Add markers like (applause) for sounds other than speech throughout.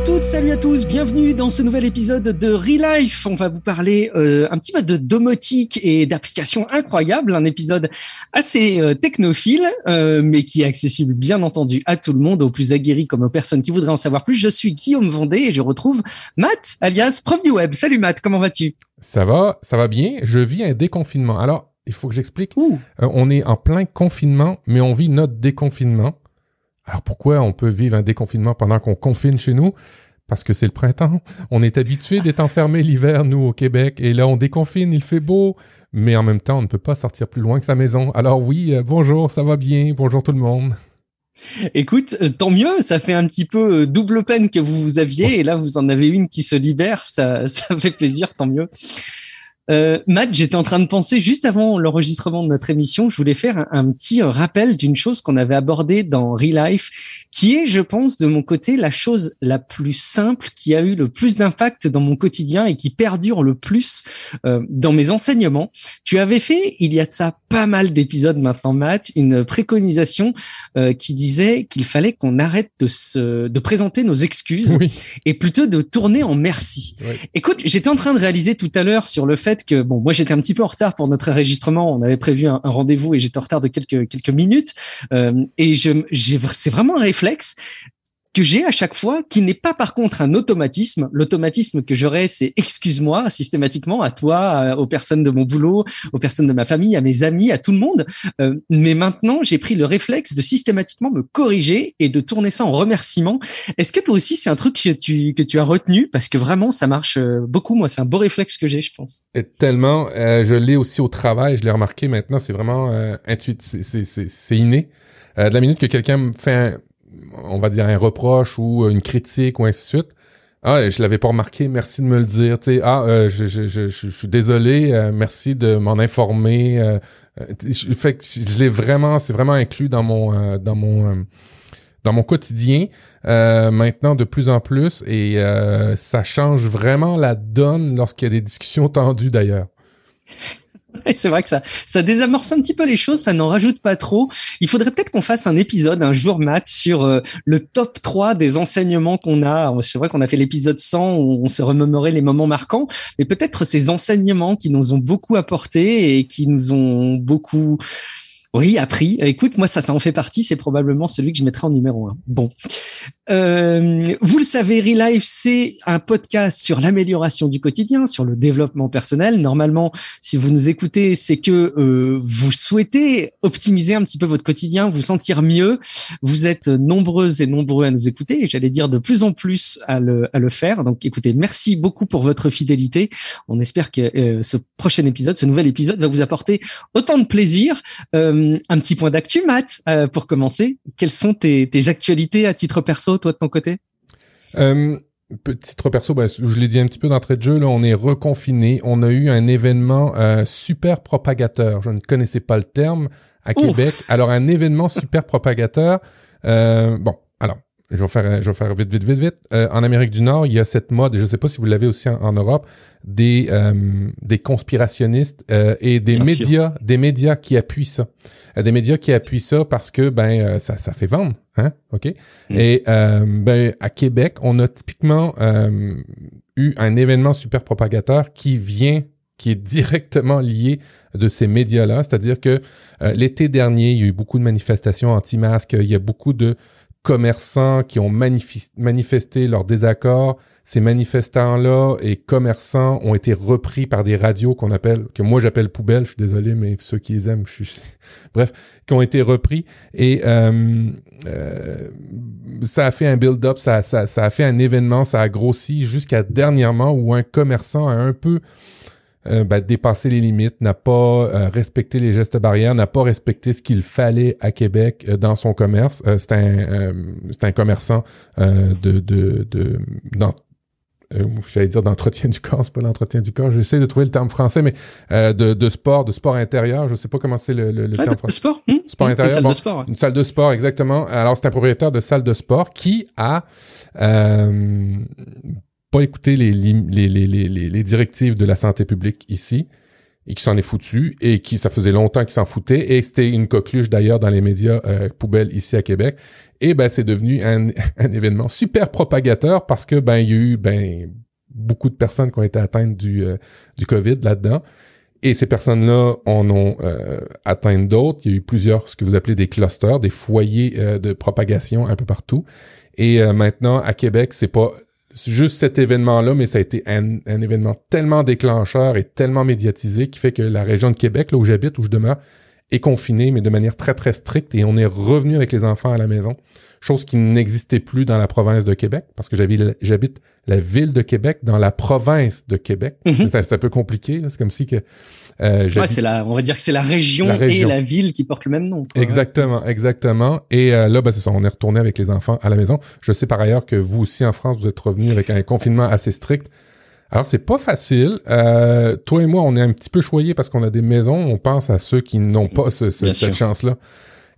à toutes, salut à tous, bienvenue dans ce nouvel épisode de Relife. On va vous parler euh, un petit peu de domotique et d'applications incroyables, un épisode assez euh, technophile, euh, mais qui est accessible bien entendu à tout le monde, aux plus aguerris comme aux personnes qui voudraient en savoir plus. Je suis Guillaume Vendée et je retrouve Matt, alias prof du web. Salut Matt, comment vas-tu? Ça va, ça va bien. Je vis un déconfinement. Alors, il faut que j'explique. on est en plein confinement, mais on vit notre déconfinement. Alors pourquoi on peut vivre un déconfinement pendant qu'on confine chez nous? Parce que c'est le printemps. On est habitué d'être enfermé l'hiver, nous, au Québec. Et là, on déconfine, il fait beau. Mais en même temps, on ne peut pas sortir plus loin que sa maison. Alors oui, euh, bonjour, ça va bien? Bonjour tout le monde. Écoute, euh, tant mieux, ça fait un petit peu euh, double peine que vous, vous aviez, et là vous en avez une qui se libère, ça, (laughs) ça fait plaisir, tant mieux. Euh, Matt, j'étais en train de penser juste avant l'enregistrement de notre émission, je voulais faire un, petit rappel d'une chose qu'on avait abordée dans Real Life, qui est, je pense, de mon côté, la chose la plus simple qui a eu le plus d'impact dans mon quotidien et qui perdure le plus euh, dans mes enseignements. Tu avais fait, il y a de ça pas mal d'épisodes maintenant, Matt, une préconisation euh, qui disait qu'il fallait qu'on arrête de se, de présenter nos excuses et plutôt de tourner en merci. Écoute, j'étais en train de réaliser tout à l'heure sur le fait que bon, moi j'étais un petit peu en retard pour notre enregistrement. On avait prévu un, rendez-vous et j'étais en retard de quelques quelques minutes. Euh, et je, j'ai, c'est vraiment un réflexe que j'ai à chaque fois, qui n'est pas par contre un automatisme. L'automatisme que j'aurais, c'est excuse-moi systématiquement à toi, aux personnes de mon boulot, aux personnes de ma famille, à mes amis, à tout le monde. Euh, mais maintenant, j'ai pris le réflexe de systématiquement me corriger et de tourner ça en remerciement. Est-ce que toi aussi, c'est un truc que tu, que tu as retenu? Parce que vraiment, ça marche euh, beaucoup. Moi, c'est un beau réflexe que j'ai, je pense. Tellement, euh, je l'ai aussi au travail, je l'ai remarqué maintenant, c'est vraiment intuitif, c'est inné. de la minute que quelqu'un me fait un on va dire un reproche ou une critique ou ainsi de suite. Ah, je l'avais pas remarqué, merci de me le dire. Tu sais, ah, euh, je, je, je, je, suis désolé, euh, merci de m'en informer. Euh, fait que je l'ai vraiment, c'est vraiment inclus dans mon dans mon dans mon quotidien maintenant de plus en plus et ça change vraiment la donne lorsqu'il y a des discussions tendues d'ailleurs. C'est vrai que ça, ça désamorce un petit peu les choses, ça n'en rajoute pas trop. Il faudrait peut-être qu'on fasse un épisode un jour, Matt, sur euh, le top 3 des enseignements qu'on a. C'est vrai qu'on a fait l'épisode 100 où on s'est remémoré les moments marquants, mais peut-être ces enseignements qui nous ont beaucoup apporté et qui nous ont beaucoup oui, appris. Écoute, moi, ça, ça en fait partie. C'est probablement celui que je mettrai en numéro un. Bon. Euh, vous le savez, Relife, c'est un podcast sur l'amélioration du quotidien, sur le développement personnel. Normalement, si vous nous écoutez, c'est que euh, vous souhaitez optimiser un petit peu votre quotidien, vous sentir mieux. Vous êtes nombreuses et nombreux à nous écouter j'allais dire de plus en plus à le, à le faire. Donc, écoutez, merci beaucoup pour votre fidélité. On espère que euh, ce prochain épisode, ce nouvel épisode va vous apporter autant de plaisir. Euh, euh, un petit point d'actu, Matt, euh, pour commencer. Quelles sont tes, actualités à titre perso, toi, de ton côté? Euh, Titre perso, ben, je l'ai dit un petit peu d'entrée de jeu, là, on est reconfiné. On a eu un événement euh, super propagateur. Je ne connaissais pas le terme à Québec. Alors, un événement super propagateur. bon, alors, je vais faire, je vais faire vite, vite, vite, vite. en Amérique du Nord, il y a cette mode, je ne sais pas si vous l'avez aussi en Europe, des euh, des conspirationnistes euh, et des médias des médias qui appuient ça euh, des médias qui appuient ça parce que ben ça ça fait vendre hein ok? Mm. et ben à Québec on a typiquement eu un événement super propagateur qui vient qui est directement lié de ces médias-là, c'est-à-dire que l'été dernier, il y a eu beaucoup de manifestations anti-masques, il y a beaucoup de commerçants qui ont manifesté leur désaccord. Ces manifestants-là et commerçants ont été repris par des radios qu'on appelle, que moi j'appelle poubelles, je suis désolé, mais ceux qui les aiment, je suis... (laughs) bref, qui ont été repris. Et euh, euh, ça a fait un build-up, ça, ça, ça a fait un événement, ça a grossi jusqu'à dernièrement où un commerçant a un peu euh, ben, dépassé les limites, n'a pas euh, respecté les gestes barrières, n'a pas respecté ce qu'il fallait à Québec euh, dans son commerce. c'est un, c'est un commerçant de, de, de, euh, j'allais dire d'entretien du corps, c'est pas l'entretien du corps, j'essaie de trouver le terme français, mais euh, de, de, sport, de sport intérieur, je sais pas comment c'est le, le, le terme français. Sport, hmm? sport intérieur. Une salle de sport. Une salle de sport, exactement. Alors c'est un propriétaire de salle de sport qui a euh, pas écouté les, les, les, les, directives de la santé publique ici et qui s'en est foutu et qui ça faisait longtemps qu'il s'en foutait et c'était une coqueluche d'ailleurs dans les médias euh, poubelles ici à Québec Et ben c'est devenu un, (laughs) un, événement super propagateur parce que ben il y a eu ben beaucoup de personnes qui ont été atteintes du du Covid là-dedans. Et ces personnes-là en ont euh, atteint d'autres. Il y a eu plusieurs, ce que vous appelez des clusters, des foyers euh, de propagation un peu partout. Et euh, maintenant, à Québec, c'est pas juste cet événement-là, mais ça a été un, un, événement tellement déclencheur et tellement médiatisé qui fait que la région de Québec, là où j'habite, où je demeure, est confinée, mais de manière très, très stricte. Et on est revenu avec les enfants à la maison chose qui n'existait plus dans la province de Québec, parce que j'habite la ville de Québec dans la province de Québec. C'est un peu compliqué, c'est comme si que... Euh, ouais, c'est la, on va dire que c'est la région, et la ville qui portent le même nom. Exactement, exactement. Et euh, là, ben, c'est ça, on est retourné avec les enfants à la maison. Je sais par ailleurs que vous aussi en France, vous êtes revenu avec un confinement assez strict. Alors c'est pas facile. Euh, toi et moi, on est un petit peu choyés parce qu'on a des maisons. On pense à ceux qui n'ont pas cette chance-là.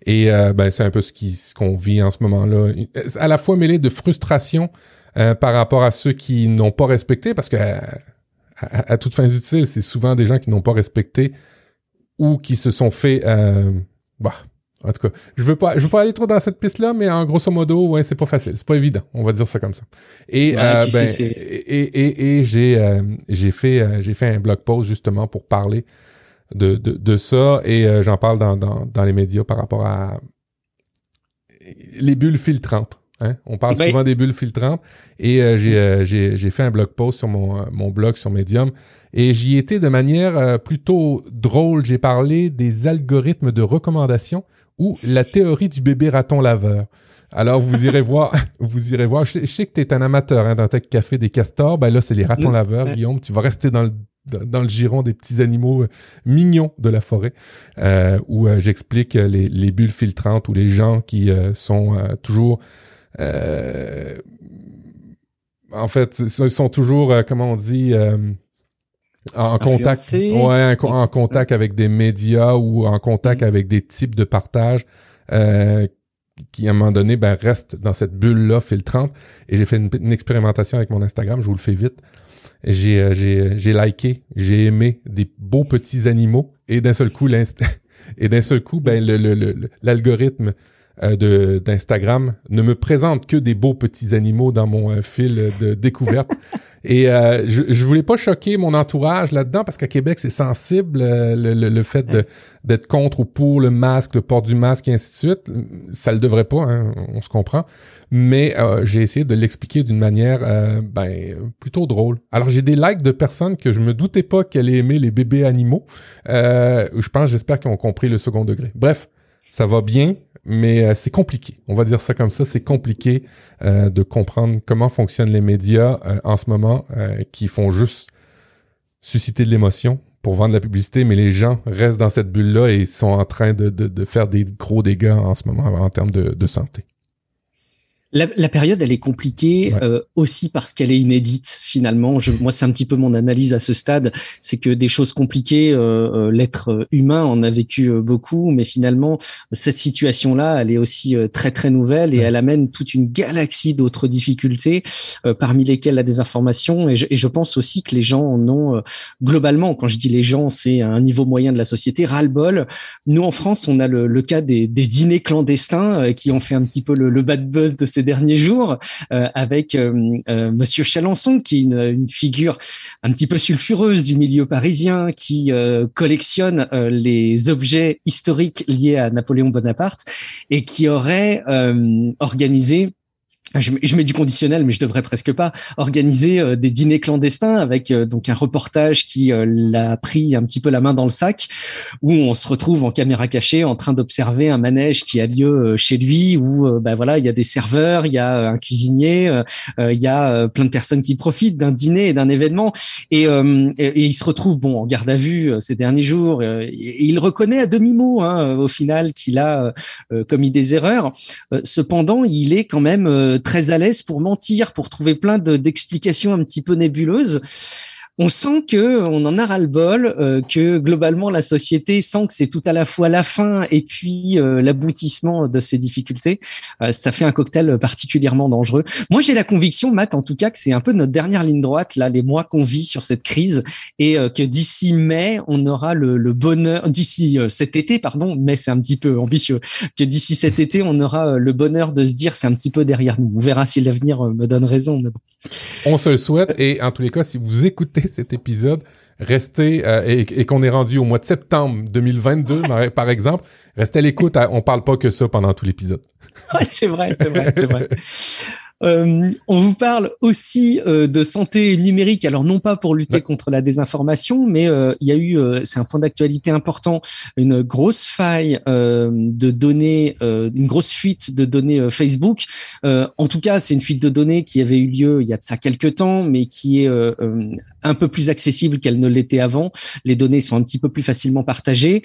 Et euh, ben, c'est un peu ce qui ce qu'on vit en ce moment-là. À la fois mêlé de frustration euh, par rapport à ceux qui n'ont pas respecté, parce que à, à, toute fin utile, c'est souvent des gens qui n'ont pas respecté ou qui se sont fait euh, bah, en tout cas, je veux pas, je veux pas aller trop dans cette piste-là, mais en grosso modo, ouais, c'est pas facile, c'est pas évident, on va dire ça comme ça. Et euh, ben, et, et, et j'ai j'ai fait j'ai fait un blog post justement pour parler de, de, de ça et euh, j'en parle dans, dans, dans, les médias par rapport à les bulles filtrantes. Hein? On parle souvent des bulles filtrantes et euh, euh, j'ai, j'ai, fait un blog post sur mon, mon blog sur Medium et j'y étais de manière plutôt drôle. J'ai parlé des algorithmes de recommandation ou la théorie du bébé raton laveur. Alors vous irez voir, (laughs) vous irez voir. Je, sais que tu es un amateur hein, dans Tech Café des castors. Ben là, c'est les ratons laveurs, Guillaume. Tu vas rester dans le dans le giron des petits animaux euh, mignons de la forêt, euh, où euh, j'explique les, les, bulles filtrantes ou les gens qui sont toujours en fait, ils sont toujours, comment on dit, en contact, ouais, en, contact avec des médias ou en contact mm. avec des types de partage qui à un moment donné ben, restent dans cette bulle là filtrante. Et j'ai fait une expérimentation avec mon Instagram, je vous le fais vite j'ai euh, j'ai j'ai liké, j'ai aimé des beaux petits animaux et d'un seul coup (laughs) et d'un seul coup ben le l'algorithme euh, de d'Instagram ne me présente que des beaux petits animaux dans mon euh, fil de découverte. (laughs) Et euh, je, je voulais pas choquer mon entourage là-dedans parce qu'à Québec c'est sensible le, le, le, fait de d'être contre ou pour le masque, le port du masque et ainsi de suite. Ça le devrait pas, hein, on se comprend mais euh, j'ai essayé de l'expliquer d'une manière euh, ben, plutôt drôle. Alors j'ai des likes de personnes que je me doutais pas qu'elles aimaient les bébés animaux. Euh, je pense, j'espère qu'ils ont compris le second degré. Bref, ça va bien, mais c'est compliqué. On va dire ça comme ça, c'est compliqué de comprendre comment fonctionnent les médias en ce moment, qui font juste susciter de l'émotion pour vendre la publicité, mais les gens restent dans cette bulle-là et sont en train de, de, faire des gros dégâts en ce moment en termes de santé. La, la, période, elle est compliquée euh, aussi parce qu'elle est inédite finalement. Je, moi, c'est un petit peu mon analyse à ce stade, c'est que des choses compliquées, euh, euh l'être humain en a vécu euh, beaucoup, mais finalement, cette situation-là, elle est aussi euh, très très nouvelle et elle amène toute une galaxie d'autres difficultés, parmi lesquelles la désinformation. Et je, et je, pense aussi que les gens en ont globalement, quand je dis les gens, c'est un niveau moyen de la société, ras-le-bol. Nous, en France, on a le, le cas des, des, dîners clandestins qui ont fait un petit peu le, le bad buzz de ces derniers jours euh, avec euh, euh, Monsieur Chalençon, qui est une, une, figure un petit peu sulfureuse du milieu parisien, qui collectionne les objets historiques liés à Napoléon Bonaparte et qui aurait organisé je, mets du conditionnel, mais je devrais presque pas organiser euh, des dîners clandestins avec euh, donc un reportage qui euh, l'a pris un petit peu la main dans le sac, où on se retrouve en caméra cachée en train d'observer un manège qui a lieu chez lui, où bah voilà il y a des serveurs, il y a un cuisinier, il y a plein de personnes qui profitent d'un dîner et d'un événement, et, et, il se retrouve bon en garde à vue ces derniers jours, et, il reconnaît à demi mot hein, au final qu'il a commis des erreurs. cependant, il est quand même très à l'aise pour mentir, pour trouver plein d'explications un petit peu nébuleuses. On sent que on en a ras le bol, euh, que globalement la société sent que c'est tout à la fois la fin et puis euh, l'aboutissement de ces difficultés. Euh, ça fait un cocktail particulièrement dangereux. Moi, j'ai la conviction, Matt, en tout cas, que c'est un peu notre dernière ligne droite là, les mois qu'on vit sur cette crise, et que d'ici mai, on aura le, le bonheur. D'ici cet été, pardon, mais c'est un petit peu ambitieux. Que d'ici cet été, on aura le bonheur de se dire c'est un petit peu derrière nous. On verra si l'avenir me donne raison. Mais bon. On se le souhaite et en tous les cas, si vous écoutez cet épisode, restez euh, et, qu'on est rendu au mois de septembre 2022, par exemple, restez à l'écoute. On parle pas que ça pendant tout l'épisode. Ouais, c'est vrai, c'est vrai, c'est vrai. (laughs) Euh, on vous parle aussi euh, de santé numérique. Alors non pas pour lutter contre la désinformation, mais euh, il y a eu, c'est un point d'actualité important, une grosse faille de données, une grosse fuite de données Facebook. en tout cas, c'est une fuite de données qui avait eu lieu il y a de ça quelques temps, mais qui est un peu plus accessible qu'elle ne l'était avant. Les données sont un petit peu plus facilement partagées.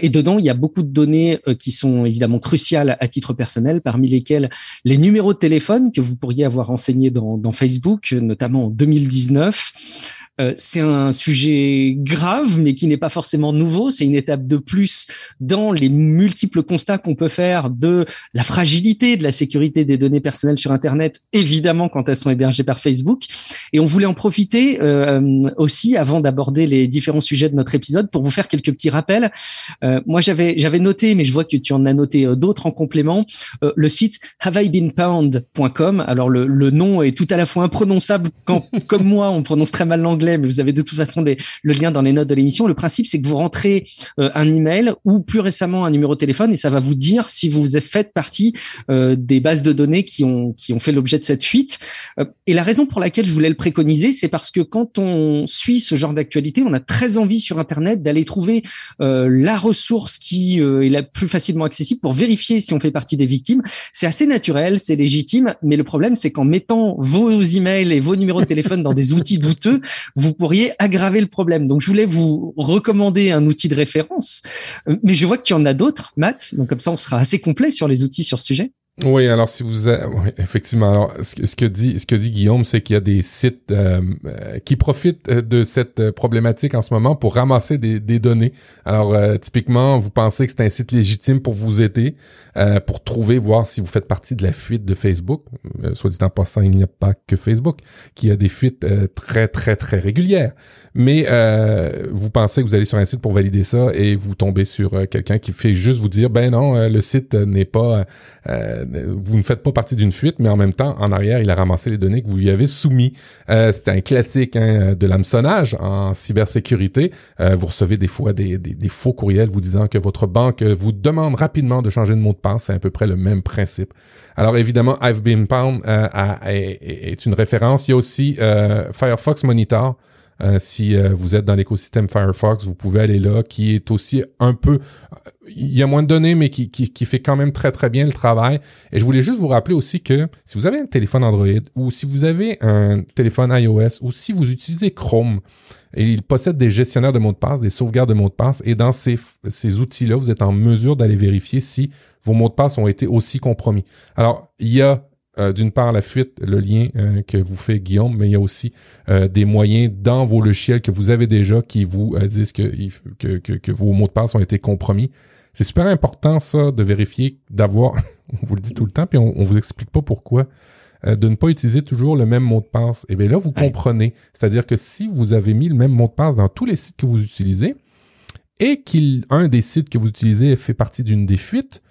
et dedans, il y a beaucoup de données qui sont évidemment cruciales à titre personnel, parmi lesquelles les numéros de téléphone que vous pourriez avoir enseigné dans, dans Facebook, notamment en 2019. Euh, c'est un sujet grave, mais qui n'est pas forcément nouveau. C'est une étape de plus dans les multiples constats qu'on peut faire de la fragilité de la sécurité des données personnelles sur Internet, évidemment quand elles sont hébergées par Facebook. Et on voulait en profiter euh, aussi avant d'aborder les différents sujets de notre épisode pour vous faire quelques petits rappels. Euh, moi, j'avais j'avais noté, mais je vois que tu en as noté d'autres en complément, le site haveibeenpound.com. Alors le, le nom est tout à la fois imprononçable quand, (laughs) comme moi, on prononce très mal l'anglais mais vous avez de toute façon le lien dans les notes de l'émission. Le principe, c'est que vous rentrez euh, un email ou plus récemment un numéro de téléphone et ça va vous dire si vous faites partie euh, des bases de données qui ont qui ont fait l'objet de cette fuite. Euh, et la raison pour laquelle je voulais le préconiser, c'est parce que quand on suit ce genre d'actualité, on a très envie sur Internet d'aller trouver la ressource qui est la plus facilement accessible pour vérifier si on fait partie des victimes. C'est assez naturel, c'est légitime, mais le problème, c'est qu'en mettant vos emails et vos numéros de téléphone dans des outils douteux, vous pourriez aggraver le problème. Donc, je voulais vous recommander un outil de référence, euh, mais je vois qu'il y en a d'autres, Matt. Donc, comme ça, on sera assez complet sur les outils sur ce sujet. Oui, alors si vous, effectivement, alors ce que, dit ce que dit Guillaume, c'est qu'il y a des sites euh, euh, qui profitent de cette problématique en ce moment pour ramasser des, des données. Alors typiquement, vous pensez que c'est un site légitime pour vous aider, pour trouver, voir si vous faites partie de la fuite de Facebook. soit dit en passant, il n'y a pas que Facebook qui a des fuites très très très régulières. Mais vous pensez que vous allez sur un site pour valider ça et vous tombez sur quelqu'un qui fait juste vous dire, ben non, le site n'est pas vous ne faites pas partie d'une fuite, mais en même temps, en arrière, il a ramassé les données que vous lui avez soumis. Euh, c'est un classique hein, de l'hameçonnage en cybersécurité. Euh, vous recevez des fois des, des, faux courriels vous disant que votre banque vous demande rapidement de changer de mot de passe. C'est à peu près le même principe. Alors évidemment, I've Been Pound euh, est, une référence. Il y a aussi euh, Firefox Monitor. Euh, si vous êtes dans l'écosystème Firefox, vous pouvez aller là, qui est aussi un peu... Il y a moins de données, mais qui, fait quand même très très bien le travail. Et je voulais juste vous rappeler aussi que si vous avez un téléphone Android ou si vous avez un téléphone iOS ou si vous utilisez Chrome, et il possède des gestionnaires de mots de passe, des sauvegardes de mots de passe, et dans ces, ces outils-là, vous êtes en mesure d'aller vérifier si vos mots de passe ont été aussi compromis. Alors, il y a euh, d'une part la fuite, le lien euh, que vous fait Guillaume, mais il y a aussi euh, des moyens dans vos logiciels que vous avez déjà qui vous disent que, que, que, vos mots de passe ont été compromis. C'est super important ça de vérifier, d'avoir, (laughs) on vous le dit tout le temps, puis on, on vous explique pas pourquoi, de ne pas utiliser toujours le même mot de passe. Et eh bien là, vous comprenez. C'est-à-dire que si vous avez mis le même mot de passe dans tous les sites que vous utilisez, et qu'un des sites que vous utilisez fait partie d'une des fuites,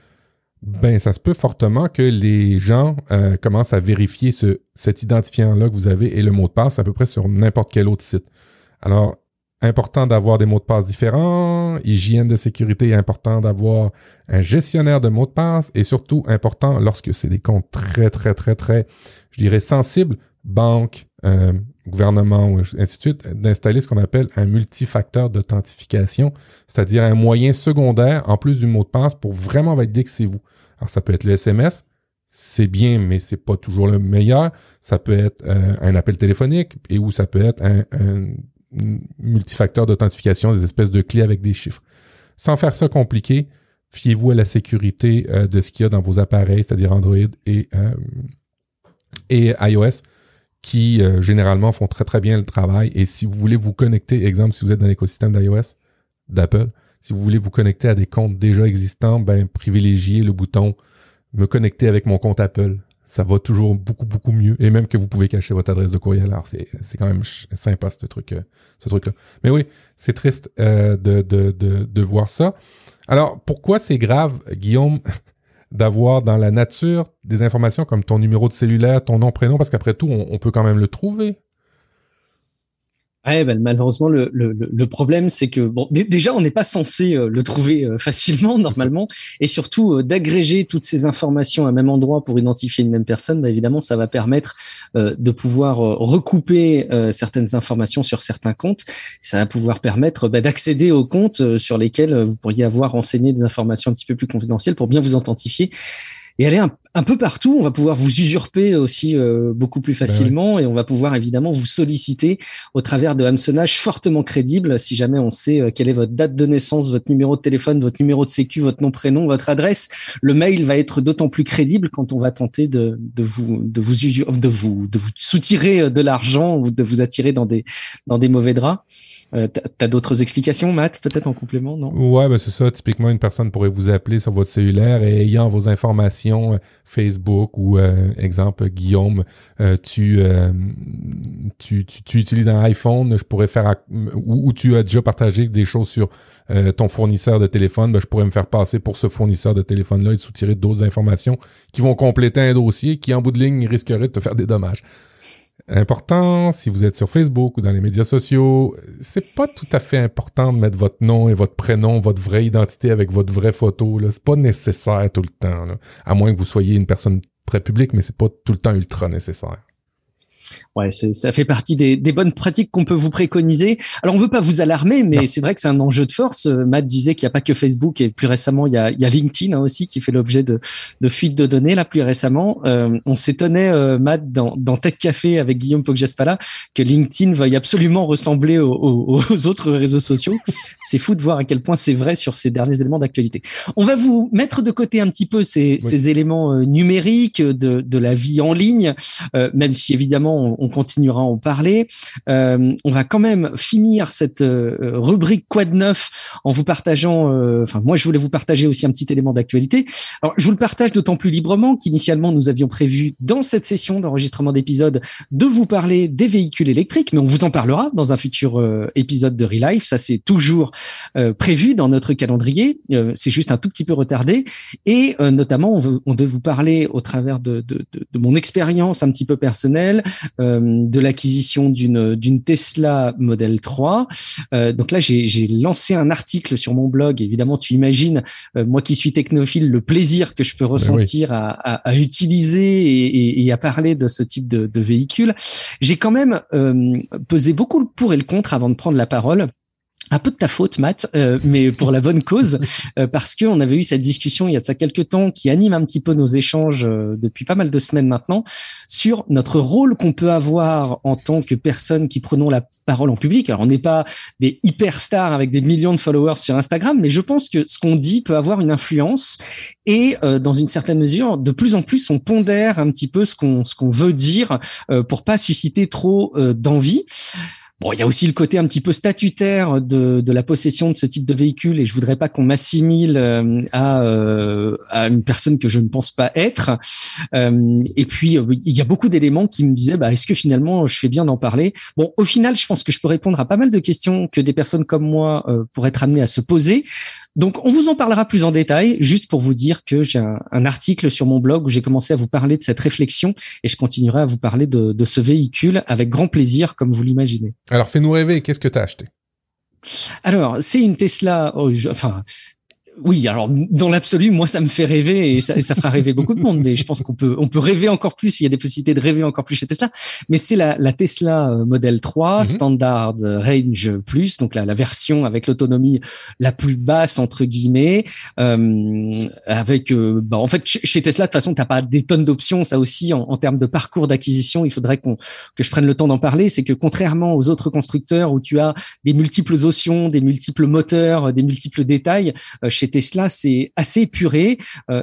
ben ça se peut fortement que les gens euh, commencent à vérifier ce, cet identifiant-là que vous avez et le mot de passe à peu près sur n'importe quel autre site. Alors, important d'avoir des mots de passe différents, hygiène de sécurité, important d'avoir un gestionnaire de mots de passe et surtout important lorsque c'est des comptes très, très, très, très, je dirais, sensibles, banque, euh, gouvernement, ou ainsi de suite, d'installer ce qu'on appelle un multifacteur d'authentification, c'est-à-dire un moyen secondaire en plus du mot de passe pour vraiment valider que c'est vous. Alors ça peut être le SMS, c'est bien, mais c'est pas toujours le meilleur. Ça peut être euh, un appel téléphonique et ou ça peut être un, multifacteur d'authentification, des espèces de clés avec des chiffres. Sans faire ça compliqué, fiez-vous à la sécurité euh, de ce qu'il y a dans vos appareils, c'est-à-dire Android et, et iOS qui généralement font très très bien le travail. Et si vous voulez vous connecter, exemple, si vous êtes dans l'écosystème d'iOS, d'Apple, si vous voulez vous connecter à des comptes déjà existants, ben privilégiez le bouton me connecter avec mon compte Apple. Ça va toujours beaucoup beaucoup mieux et même que vous pouvez cacher votre adresse de courriel. Alors c'est c'est quand même sympa euh, ce truc là. Mais oui, c'est triste euh, de de de voir ça. Alors pourquoi c'est grave, Guillaume? (laughs) d'avoir dans la nature des informations comme ton numéro de cellulaire, ton nom, prénom, parce qu'après tout, on peut quand même le trouver. Ouais, ben, malheureusement, le, le, le problème, c'est que bon, déjà, on n'est pas censé euh, le trouver euh, facilement (laughs) normalement, et surtout euh, d'agréger toutes ces informations à un même endroit pour identifier une même personne. Ben, évidemment, ça va permettre de pouvoir recouper certaines informations sur certains comptes. Ça va pouvoir permettre ben, d'accéder aux comptes sur lesquels vous pourriez avoir renseigné des informations un petit peu plus confidentielles pour bien vous authentifier et aller un, un, peu partout. On va pouvoir vous usurper aussi euh, beaucoup plus ben facilement et on va pouvoir évidemment vous solliciter au travers de hameçonnages fortement crédibles si jamais on sait euh, quelle est votre date de naissance, votre numéro de téléphone, votre numéro de sécu, votre nom, prénom, votre adresse. Le mail va être d'autant plus crédible quand on va tenter de, de vous de vous de vous de vous soutirer euh, de l'argent ou de vous attirer dans des dans des mauvais draps. Euh, T'as d'autres explications, Matt, peut-être en complément, non? Ouais, ben c'est ça. Typiquement, une personne pourrait vous appeler sur votre cellulaire et ayant vos informations euh, Facebook ou euh, exemple Guillaume, euh, tu, tu, tu, tu utilises un iPhone, je pourrais faire ou, tu as déjà partagé des choses sur ton fournisseur de téléphone, ben, je pourrais me faire passer pour ce fournisseur de téléphone-là et soutirer d'autres informations qui vont compléter un dossier qui, en bout de ligne, risquerait de te faire des dommages important, si vous êtes sur Facebook ou dans les médias sociaux, c'est pas tout à fait important de mettre votre nom et votre prénom, votre vraie identité avec votre vraie photo. Là. C'est pas nécessaire tout le temps. À moins que vous soyez une personne très publique, mais c'est pas tout le temps ultra nécessaire. Ouais, ça fait partie des, des bonnes pratiques qu'on peut vous préconiser. Alors, on veut pas vous alarmer, mais c'est vrai que c'est un enjeu de force. Euh, Matt disait qu'il n'y a pas que Facebook et plus récemment, il y a, il y a LinkedIn hein, aussi qui fait l'objet de, de fuites de données. Là, plus récemment, euh, on s'étonnait, euh, Matt, dans, dans Tech Café avec Guillaume Poggespala, que LinkedIn veuille absolument ressembler aux, aux, autres réseaux sociaux. c'est fou de voir à quel point c'est vrai sur ces derniers éléments d'actualité. On va vous mettre de côté un petit peu ces, ces éléments numériques de, de la vie en ligne, même si évidemment on, continuera à en parler. Euh, on va quand même finir cette euh, rubrique quoi de neuf en vous partageant. Euh, enfin, moi, je voulais vous partager aussi un petit élément d'actualité. Alors, je vous le partage d'autant plus librement qu'initialement, nous avions prévu dans cette session d'enregistrement d'épisode de vous parler des véhicules électriques, mais on vous en parlera dans un futur épisode de Relife. Ça, c'est toujours prévu dans notre calendrier. c'est juste un tout petit peu retardé. Et notamment, on, veut, on vous parler au travers de, de, de, de mon expérience un petit peu personnelle, euh, de l'acquisition d'une d'une Tesla Model 3. Euh, donc là, j'ai lancé un article sur mon blog. Évidemment, tu imagines, euh, moi qui suis technophile, le plaisir que je peux ben ressentir à, à, utiliser et, et, à parler de ce type de, de véhicule. J'ai quand même pesé beaucoup le pour et le contre avant de prendre la parole un peu de ta faute, Matt, euh, mais pour la bonne cause, (laughs) euh, parce que on avait eu cette discussion il y a de ça quelques temps qui anime un petit peu nos échanges euh, depuis pas mal de semaines maintenant sur notre rôle qu'on peut avoir en tant que personne qui prenons la parole en public. Alors on n'est pas des hyper stars avec des millions de followers sur Instagram, mais je pense que ce qu'on dit peut avoir une influence et dans une certaine mesure, de plus en plus, on pondère un petit peu ce qu'on ce qu'on veut dire pour pas susciter trop d'envie. Bon, il y a aussi le côté un petit peu statutaire de, de la possession de ce type de véhicule et je voudrais pas qu'on m'assimile euh, à, euh, à une personne que je ne pense pas être. Euh, et puis, il y a beaucoup d'éléments qui me disaient, bah, est-ce que finalement je fais bien d'en parler? Bon, au final, je pense que je peux répondre à pas mal de questions que des personnes comme moi pourraient être amenées à se poser. Donc, on vous en parlera plus en détail, juste pour vous dire que j'ai un, article sur mon blog où j'ai commencé à vous parler de cette réflexion et je continuerai à vous parler de, de ce véhicule avec grand plaisir, comme vous l'imaginez. Alors, fais-nous rêver, qu'est-ce que tu as acheté? Alors, c'est une Tesla. Oh, enfin, oui, alors dans l'absolu, moi ça me fait rêver et ça, ça fera rêver beaucoup de monde. Mais je pense qu'on peut on peut rêver encore plus. Il y a des possibilités de rêver encore plus chez Tesla. Mais c'est la, la Tesla euh, Model 3 mhm. Standard Range Plus, donc la, la version avec l'autonomie la plus basse entre guillemets. Euh, avec, euh, bah, en fait, chez Tesla de toute façon, t'as pas des tonnes d'options. Ça aussi, en, en termes de parcours d'acquisition, il faudrait qu'on que je prenne le temps d'en parler. C'est que contrairement aux autres constructeurs où tu as des multiples options, des multiples moteurs, des multiples détails, euh, chez Tesla, c'est assez épuré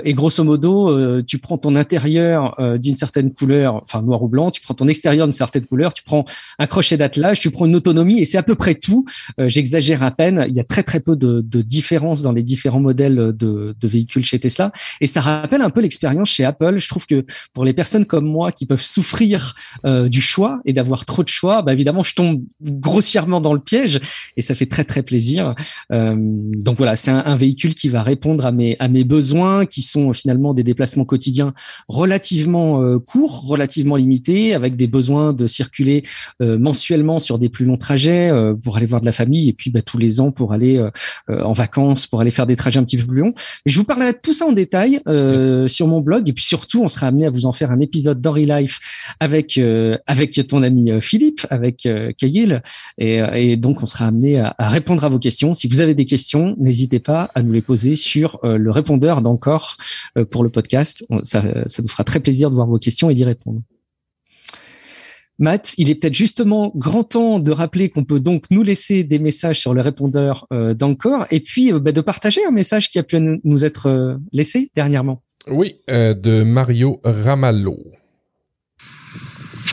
et grosso modo, tu prends ton intérieur d'une certaine couleur, enfin noir ou blanc, tu prends ton extérieur d'une certaine couleur, tu prends un crochet d'attelage, tu prends une autonomie et c'est à peu près tout. J'exagère à peine. Il y a très très peu de, de différences dans les différents modèles de, de véhicules chez Tesla et ça rappelle un peu l'expérience chez Apple. Je trouve que pour les personnes comme moi qui peuvent souffrir du choix et d'avoir trop de choix, bah évidemment, je tombe grossièrement dans le piège et ça fait très très plaisir. Euh, donc voilà, c'est un, véhicule qui va répondre à mes à mes besoins, qui sont finalement des déplacements quotidiens relativement euh, courts, relativement limités, avec des besoins de circuler euh, mensuellement sur des plus longs trajets pour aller voir de la famille et puis bah, tous les ans pour aller en vacances, pour aller faire des trajets un petit peu plus longs. Mais je vous parlerai de tout ça en détail sur mon blog et puis surtout on sera amené à vous en faire un épisode d'Henry Life avec avec ton ami Philippe, avec Kayil et, et donc on sera amené à, répondre à vos questions. Si vous avez des questions, n'hésitez pas à nous les poser sur euh, le répondeur d'encore euh, pour le podcast. Ça, ça nous fera très plaisir de voir vos questions et d'y répondre. Matt, il est peut-être justement grand temps de rappeler qu'on peut donc nous laisser des messages sur le répondeur euh, d'encore et puis bah, de partager un message qui a pu nous être laissé dernièrement. Oui, de Mario Ramallo.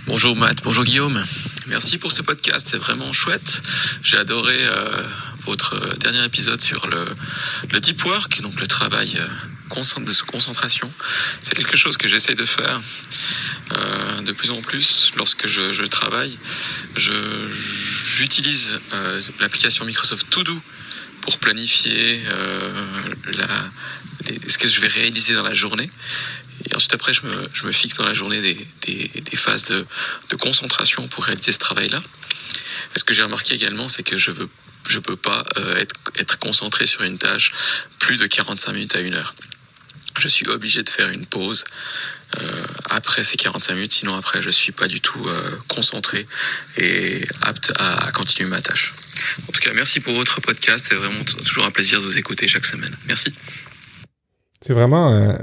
Bonjour Matt, bonjour Guillaume. Merci pour ce podcast, c'est vraiment chouette. J'ai adoré euh, votre euh, dernier épisode sur le, deep work, donc le travail euh, de concentration. C'est quelque chose que j'essaie de faire euh, de plus en plus lorsque je, je travaille. J'utilise euh, l'application Microsoft To Do pour planifier la, ce que je vais réaliser dans la journée. Et ensuite, après, je me, je me fixe dans la journée des, des, phases de, de, concentration pour réaliser ce travail-là. Ce que j'ai remarqué également, c'est que je veux je peux pas euh, être, concentré sur une tâche plus de 45 minutes à une heure. Je suis obligé de faire une pause euh, après ces 45 minutes, sinon après je suis pas du tout euh, concentré et apte à, continuer ma tâche. En tout cas, merci pour votre podcast. C'est vraiment toujours un plaisir de vous écouter chaque semaine. Merci. C'est vraiment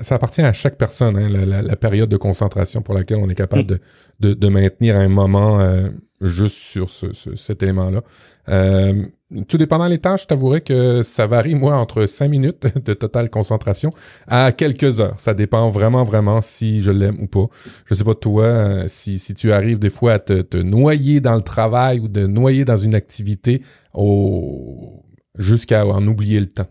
ça appartient à chaque personne, hein, la, la, période de concentration pour laquelle on est capable mm. de, de, de, maintenir un moment euh, juste sur ce, ce, cet élément-là. Euh, tout dépendant des tâches, je t'avouerais que ça varie, moi, entre cinq minutes (laughs) de totale concentration à quelques heures. Ça dépend vraiment, vraiment si je l'aime ou pas. Je sais pas toi, euh, si, si tu arrives des fois à te, te noyer dans le travail ou de noyer dans une activité au... jusqu'à en oublier le temps.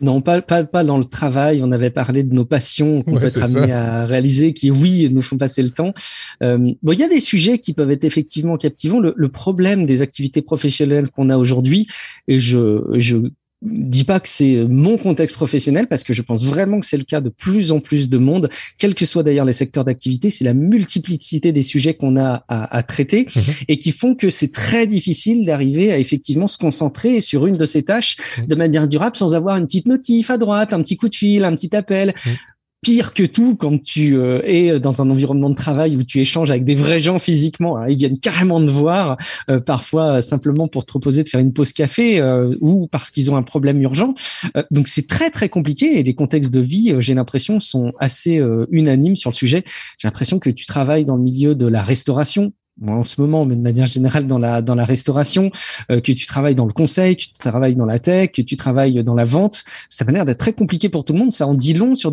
Non, pas, pas, pas dans le travail. On avait parlé de nos passions qu'on peut être amené à réaliser, qui, oui, nous font passer le temps. Euh, bon, il y a des sujets qui peuvent être effectivement captivants. Le, le problème des activités professionnelles qu'on a aujourd'hui, et je, je dis pas que c'est mon contexte professionnel parce que je pense vraiment que c'est le cas de plus en plus de monde, quels que soient d'ailleurs les secteurs d'activité, c'est la multiplicité des sujets qu'on a à, à traiter mhm. et qui font que c'est très difficile d'arriver à effectivement se concentrer sur une de ces tâches de manière durable sans avoir une petite notif à droite, un petit coup de fil, un petit appel. Pire que tout quand tu euh, es dans un environnement de travail où tu échanges avec des vrais gens physiquement. ils viennent carrément te voir, euh, parfois simplement pour te proposer de faire une pause café euh, ou parce qu'ils ont un problème urgent. donc c'est très très compliqué et les contextes de vie, j'ai l'impression, sont assez unanimes sur le sujet. J'ai l'impression que tu travailles dans le milieu de la restauration, en ce moment, mais de manière générale dans la restauration, euh, que tu travailles dans le conseil, que tu travailles dans la tech, que tu travailles dans la vente, ça a l'air d'être très compliqué pour tout le monde. Ça en dit long sur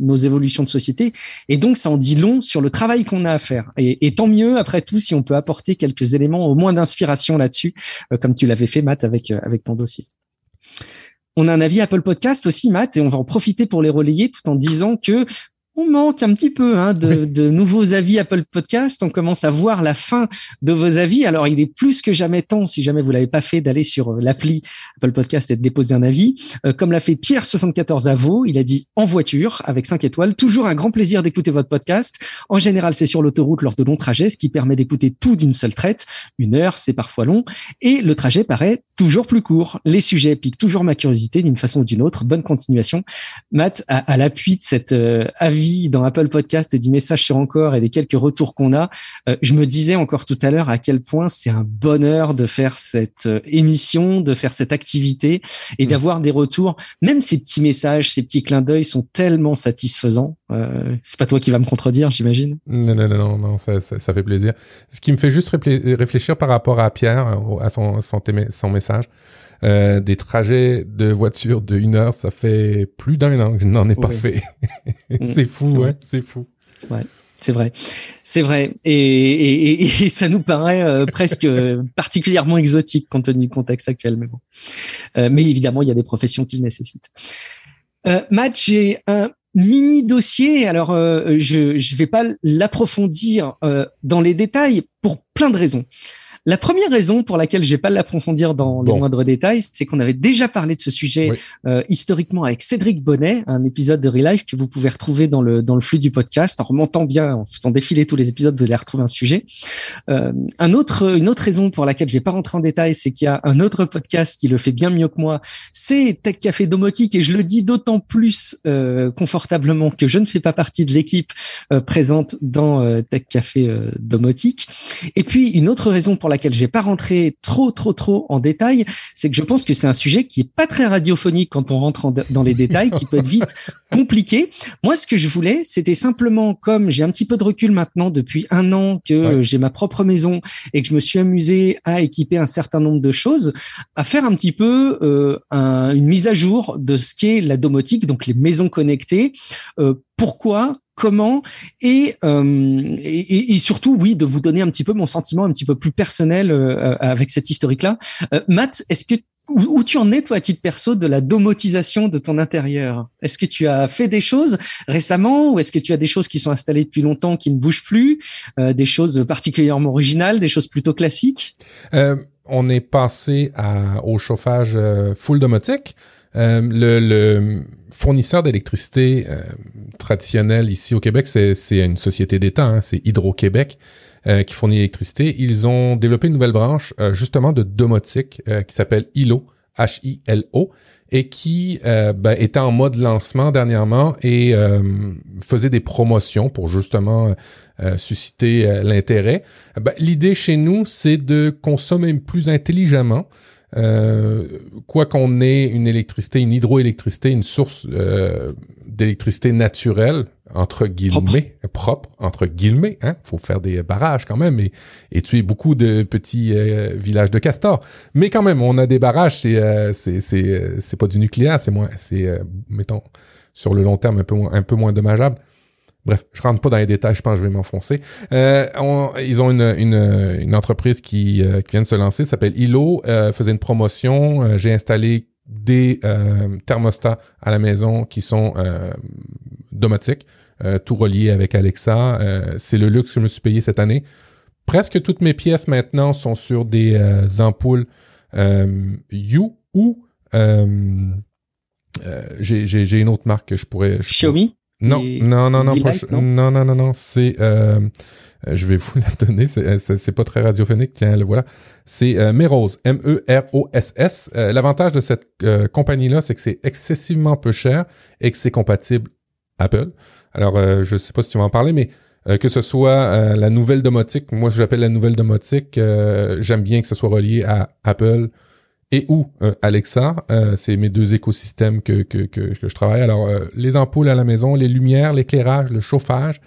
nos évolutions de société, et donc ça en dit long sur le travail qu'on a à faire. Et, et, tant mieux après tout si on peut apporter quelques éléments au moins d'inspiration là-dessus, euh, comme tu l'avais fait Matt avec euh, avec ton dossier. On a un avis Apple Podcast aussi, Matt, et on va en profiter pour les relayer tout en disant que on manque un petit peu hein, de, de, nouveaux avis Apple Podcast. On commence à voir la fin de vos avis. Alors, il est plus que jamais temps, si jamais vous l'avez pas fait, d'aller sur euh, l'appli Apple Podcast et de déposer un avis. Euh, comme l'a fait Pierre74 Avo, il a dit en voiture avec 5 étoiles. Toujours un grand plaisir d'écouter votre podcast. En général, c'est sur l'autoroute lors de longs trajets, ce qui permet d'écouter tout d'une seule traite. Une heure, c'est parfois long. Et le trajet paraît toujours plus court. Les sujets piquent toujours ma curiosité d'une façon ou d'une autre. Bonne continuation. Matt, à, à l'appui de cet euh, avis dans Apple Podcast et du message sur encore et des quelques retours qu'on a, euh, je me disais encore tout à l'heure à quel point c'est un bonheur de faire cette euh, émission, de faire cette activité et mmh. d'avoir des retours. Même ces petits messages, ces petits clins d'œil sont tellement satisfaisants. Euh, c'est pas toi qui va me contredire, j'imagine. Non, non, non, non, ça, ça, ça, fait plaisir. Ce qui me fait juste réfléchir par rapport à Pierre, à son, son, son message. Euh, des trajets de voiture de une heure, ça fait plus d'un an que je n'en ai pas fait. (laughs) c'est fou, ouais, c'est fou. Ouais. C'est vrai, c'est vrai, et, et, et, ça nous paraît euh, presque (laughs) particulièrement exotique compte tenu du contexte actuel, mais bon. Euh, mais évidemment, il y a des professions qui le nécessitent. Euh, Matt, j'ai un mini dossier. Alors, euh, je je vais pas l'approfondir dans les détails pour plein de raisons. La première raison pour laquelle j'ai pas l'approfondir dans les moindres détails, c'est qu'on avait déjà parlé de ce sujet euh, historiquement avec Cédric Bonnet, un épisode de Relife que vous pouvez retrouver dans le dans le flux du podcast en remontant bien, en faisant défiler tous les épisodes, vous allez retrouver un sujet. Euh, un autre une autre raison pour laquelle je vais pas rentrer en détail, c'est qu'il y a un autre podcast qui le fait bien mieux que moi, c'est Tech Café Domotique et je le dis d'autant plus euh, confortablement que je ne fais pas partie de l'équipe euh, présente dans euh, Tech Café Domotique. Et puis une autre raison pour laquelle je vais pas rentrer trop, trop, trop en détail, c'est que je pense que c'est un sujet qui est pas très radiophonique quand on rentre dans les détails, qui peut être vite (laughs) compliqué. Moi, ce que je voulais, c'était simplement, comme j'ai un petit peu de recul maintenant depuis un an que j'ai ma propre maison et que je me suis amusé à équiper un certain nombre de choses, à faire un petit peu euh, une mise à jour de ce qu'est la domotique, donc les maisons connectées. Euh, pourquoi comment euh, et, et, surtout oui de vous donner un petit peu mon sentiment un petit peu plus personnel euh, avec cette historique là. Euh, Matt, est-ce que où, tu en es toi à titre perso de la domotisation de ton intérieur? Est-ce que tu as fait des choses récemment ou est-ce que tu as des choses qui sont installées depuis longtemps qui ne bougent plus, des choses particulièrement originales, des choses plutôt classiques? On est passé à, au chauffage full domotique. Euh, le, fournisseur d'électricité euh, traditionnel ici au Québec, c'est une société d'État, hein, c'est Hydro-Québec. Euh, qui fournit l'électricité, ils ont développé une nouvelle branche justement de domotique qui s'appelle HILO, H-I-L-O, et qui ben, était en mode lancement dernièrement et faisait des promotions pour justement susciter l'intérêt. Ben, L'idée chez nous, c'est de consommer plus intelligemment. Euh, quoi qu'on ait une électricité, une hydroélectricité, une source euh, d'électricité naturelle entre guillemets propre. entre guillemets, hein, faut faire des barrages quand même et, et tuer beaucoup de petits euh, villages de castors. Mais quand même, on a des barrages, c'est c'est c'est c'est pas du nucléaire, c'est moins c'est mettons sur le long terme un peu moins un peu moins dommageable. Bref, je rentre pas dans les détails, je pense que je vais m'enfoncer. Euh, ils ont une, une, une entreprise qui, euh, qui vient de se lancer, s'appelle Ilo, euh, faisait une promotion. Euh, j'ai installé des euh, thermostats à la maison qui sont domotiques, tout relié avec Alexa. C'est le luxe que je me suis payé cette année. Presque toutes mes pièces maintenant sont sur des ampoules You ou j'ai une autre marque que je pourrais... Xiaomi? Non, non, non, non, non, non, non, non, non, c'est, euh, euh je vais vous (laughs) la donner, euh, c'est pas très radiophonique, tiens, le voilà. C'est euh, Meros, M-E-R-O-S-S. Euh, l'avantage de cette compagnie-là, c'est que c'est excessivement peu cher et que c'est compatible Apple. Alors, je sais pas si tu vas en parler, mais que ce soit la nouvelle domotique, moi, j'appelle la nouvelle domotique, j'aime bien que ce soit relié à Apple, et ou euh, Alexa? Euh, c'est mes deux écosystèmes que, que, que, je travaille. Alors, euh, les ampoules à la maison, les lumières, l'éclairage, le chauffage,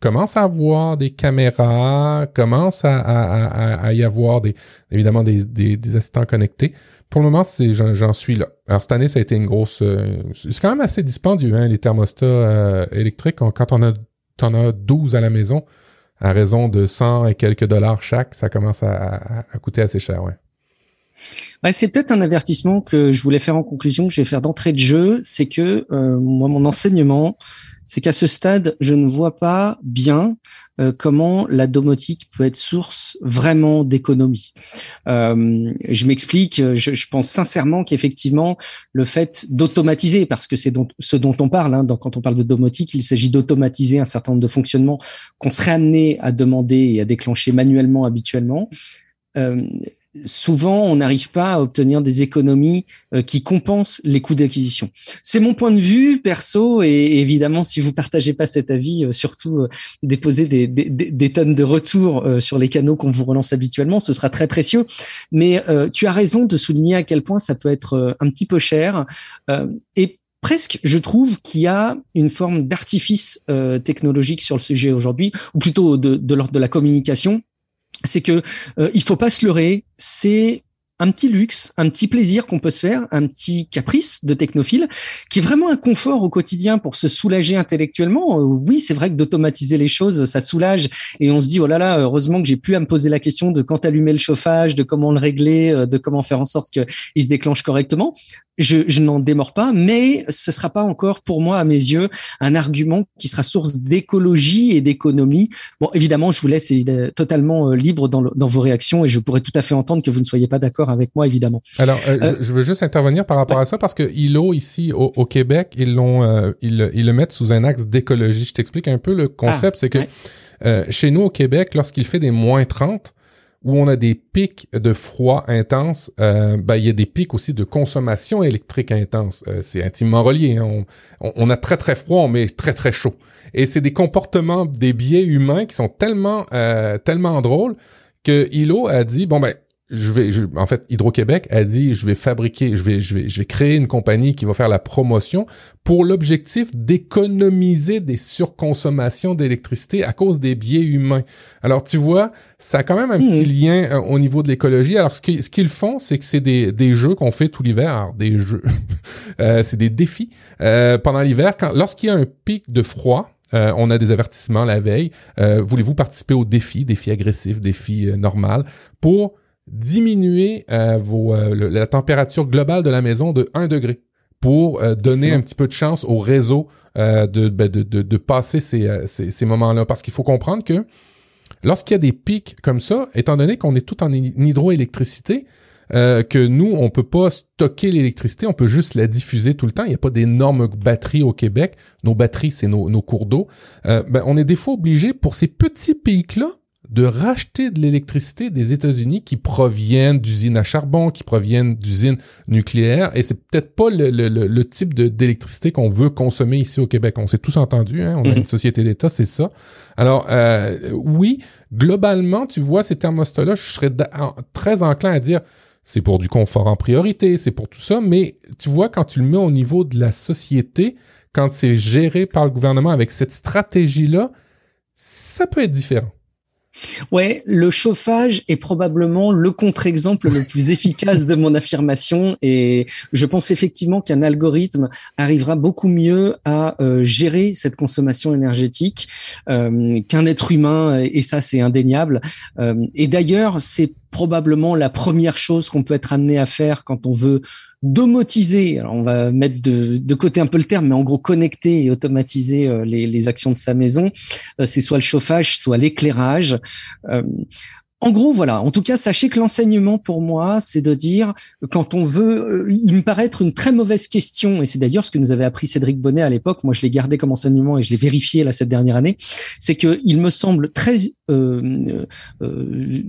commence à avoir des caméras, commence à, à, à, y avoir des, évidemment des, des, des assistants connectés. Pour le moment, c'est j'en suis là. Alors cette année, ça a été une grosse. c'est quand même assez dispendieux, hein, les thermostats électriques. Quand on a, en as 12 à la maison, à raison de 100 et quelques dollars chaque, ça commence à, à coûter assez cher, ouais. Ouais, c'est peut-être un avertissement que je voulais faire en conclusion, que je vais faire d'entrée de jeu, c'est que euh, moi, mon enseignement, c'est qu'à ce stade, je ne vois pas bien euh, comment la domotique peut être source vraiment d'économie. Euh, je m'explique, je, je, pense sincèrement qu'effectivement, le fait d'automatiser, parce que c'est ce dont on parle, hein, quand on parle de domotique, il s'agit d'automatiser un certain nombre de fonctionnements qu'on serait amené à demander et à déclencher manuellement habituellement. Euh, souvent on n'arrive pas à obtenir des économies euh, qui compensent les coûts d'acquisition. C'est mon point de vue perso et évidemment si vous partagez pas cet avis, euh, surtout euh, déposer des, des, des, tonnes de retours sur les canaux qu'on vous relance habituellement, ce sera très précieux. Mais tu as raison de souligner à quel point ça peut être un petit peu cher et presque, je trouve qu'il y a une forme d'artifice technologique sur le sujet aujourd'hui, ou plutôt de, de l'ordre de la communication c'est que euh, il faut pas se leurrer, c'est un petit luxe, un petit plaisir qu'on peut se faire, un petit caprice de technophile, qui est vraiment un confort au quotidien pour se soulager intellectuellement. Euh, oui, c'est vrai que d'automatiser les choses, ça soulage et on se dit oh là là, heureusement que j'ai pu à me poser la question de quand allumer le chauffage, de comment le régler, euh, de comment faire en sorte qu'il se déclenche correctement je, n'en démords pas, mais ce sera pas encore pour moi, à mes yeux, un argument qui sera source d'écologie et d'économie. Bon, évidemment, je vous laisse totalement euh, libre dans, vos réactions et je pourrais tout à fait entendre que vous ne soyez pas d'accord avec moi, évidemment. Alors, euh, euh, je veux juste intervenir par rapport à ça parce que ILO ici au, au Québec, ils l'ont, ils, ils, le mettent sous un axe d'écologie. Je t'explique un peu le concept, ah, c'est que chez nous au Québec, lorsqu'il fait des moins 30, où on a des pics de froid intense, euh, ben, il y a des pics aussi de consommation électrique intense. Euh, c'est intimement relié. Hein. On, on, a très très froid, mais très très chaud. Et c'est des comportements, des biais humains qui sont tellement euh, tellement drôles que Hilo a dit bon ben je vais, en fait, Hydro-Québec a dit, je vais fabriquer, je vais, je vais, je vais créer une compagnie qui va faire la promotion pour l'objectif d'économiser des surconsommations d'électricité à cause des biais humains. Alors, tu vois, ça a quand même un petit hmm. lien euh, au niveau de l'écologie. Alors, ce qu'ils ce qu'ils font, c'est que c'est des, des jeux qu'on fait tout l'hiver. Alors, des jeux, (laughs) euh, c'est des défis euh, pendant l'hiver. Quand, lorsqu'il y a un pic de froid, euh, on a des avertissements la veille. Euh, Voulez-vous participer au défi, défi agressif, défi normal, pour diminuer euh, vos, euh, la température globale de la maison de 1 degré pour euh, donner un petit peu de chance au réseau ben, de, de, de, passer ces, ces, ces moments-là. Parce qu'il faut comprendre que lorsqu'il y a des pics comme ça, étant donné qu'on est tout en hydroélectricité, que nous, on peut pas stocker l'électricité, on peut juste la diffuser tout le temps. Il n'y a pas d'énormes batteries au Québec. Nos batteries, c'est nos, nos cours d'eau. ben, on est des fois obligé, pour ces petits pics-là, de racheter de l'électricité des États-Unis qui proviennent d'usines à charbon, qui proviennent d'usines nucléaires, et c'est peut-être pas le, le, le type d'électricité qu'on veut consommer ici au Québec. On s'est tous entendu, hein? on a mhm. une société d'État, c'est ça. Alors, euh, oui, globalement, tu vois, ces thermostats-là, je serais très enclin à dire, c'est pour du confort en priorité, c'est pour tout ça, mais tu vois, quand tu le mets au niveau de la société, quand c'est géré par le gouvernement avec cette stratégie-là, ça peut être différent. Ouais, le chauffage est probablement le contre-exemple le plus efficace de mon affirmation et je pense effectivement qu'un algorithme arrivera beaucoup mieux à euh, gérer cette consommation énergétique euh, qu'un être humain et ça c'est indéniable. Euh, et d'ailleurs, c'est probablement la première chose qu'on peut être amené à faire quand on veut domotiser. On va mettre de, côté un peu le terme, mais en gros connecter et automatiser euh, les, actions de sa maison. Euh, c'est soit le chauffage, soit l'éclairage. En gros, voilà. En tout cas, sachez que l'enseignement pour moi, c'est de dire quand on veut, euh, il me paraît être une très mauvaise question, et c'est d'ailleurs ce que nous avait appris Cédric Bonnet à l'époque. Moi, je l'ai gardé comme enseignement et je l'ai vérifié là cette dernière année. C'est que il me semble très euh, euh,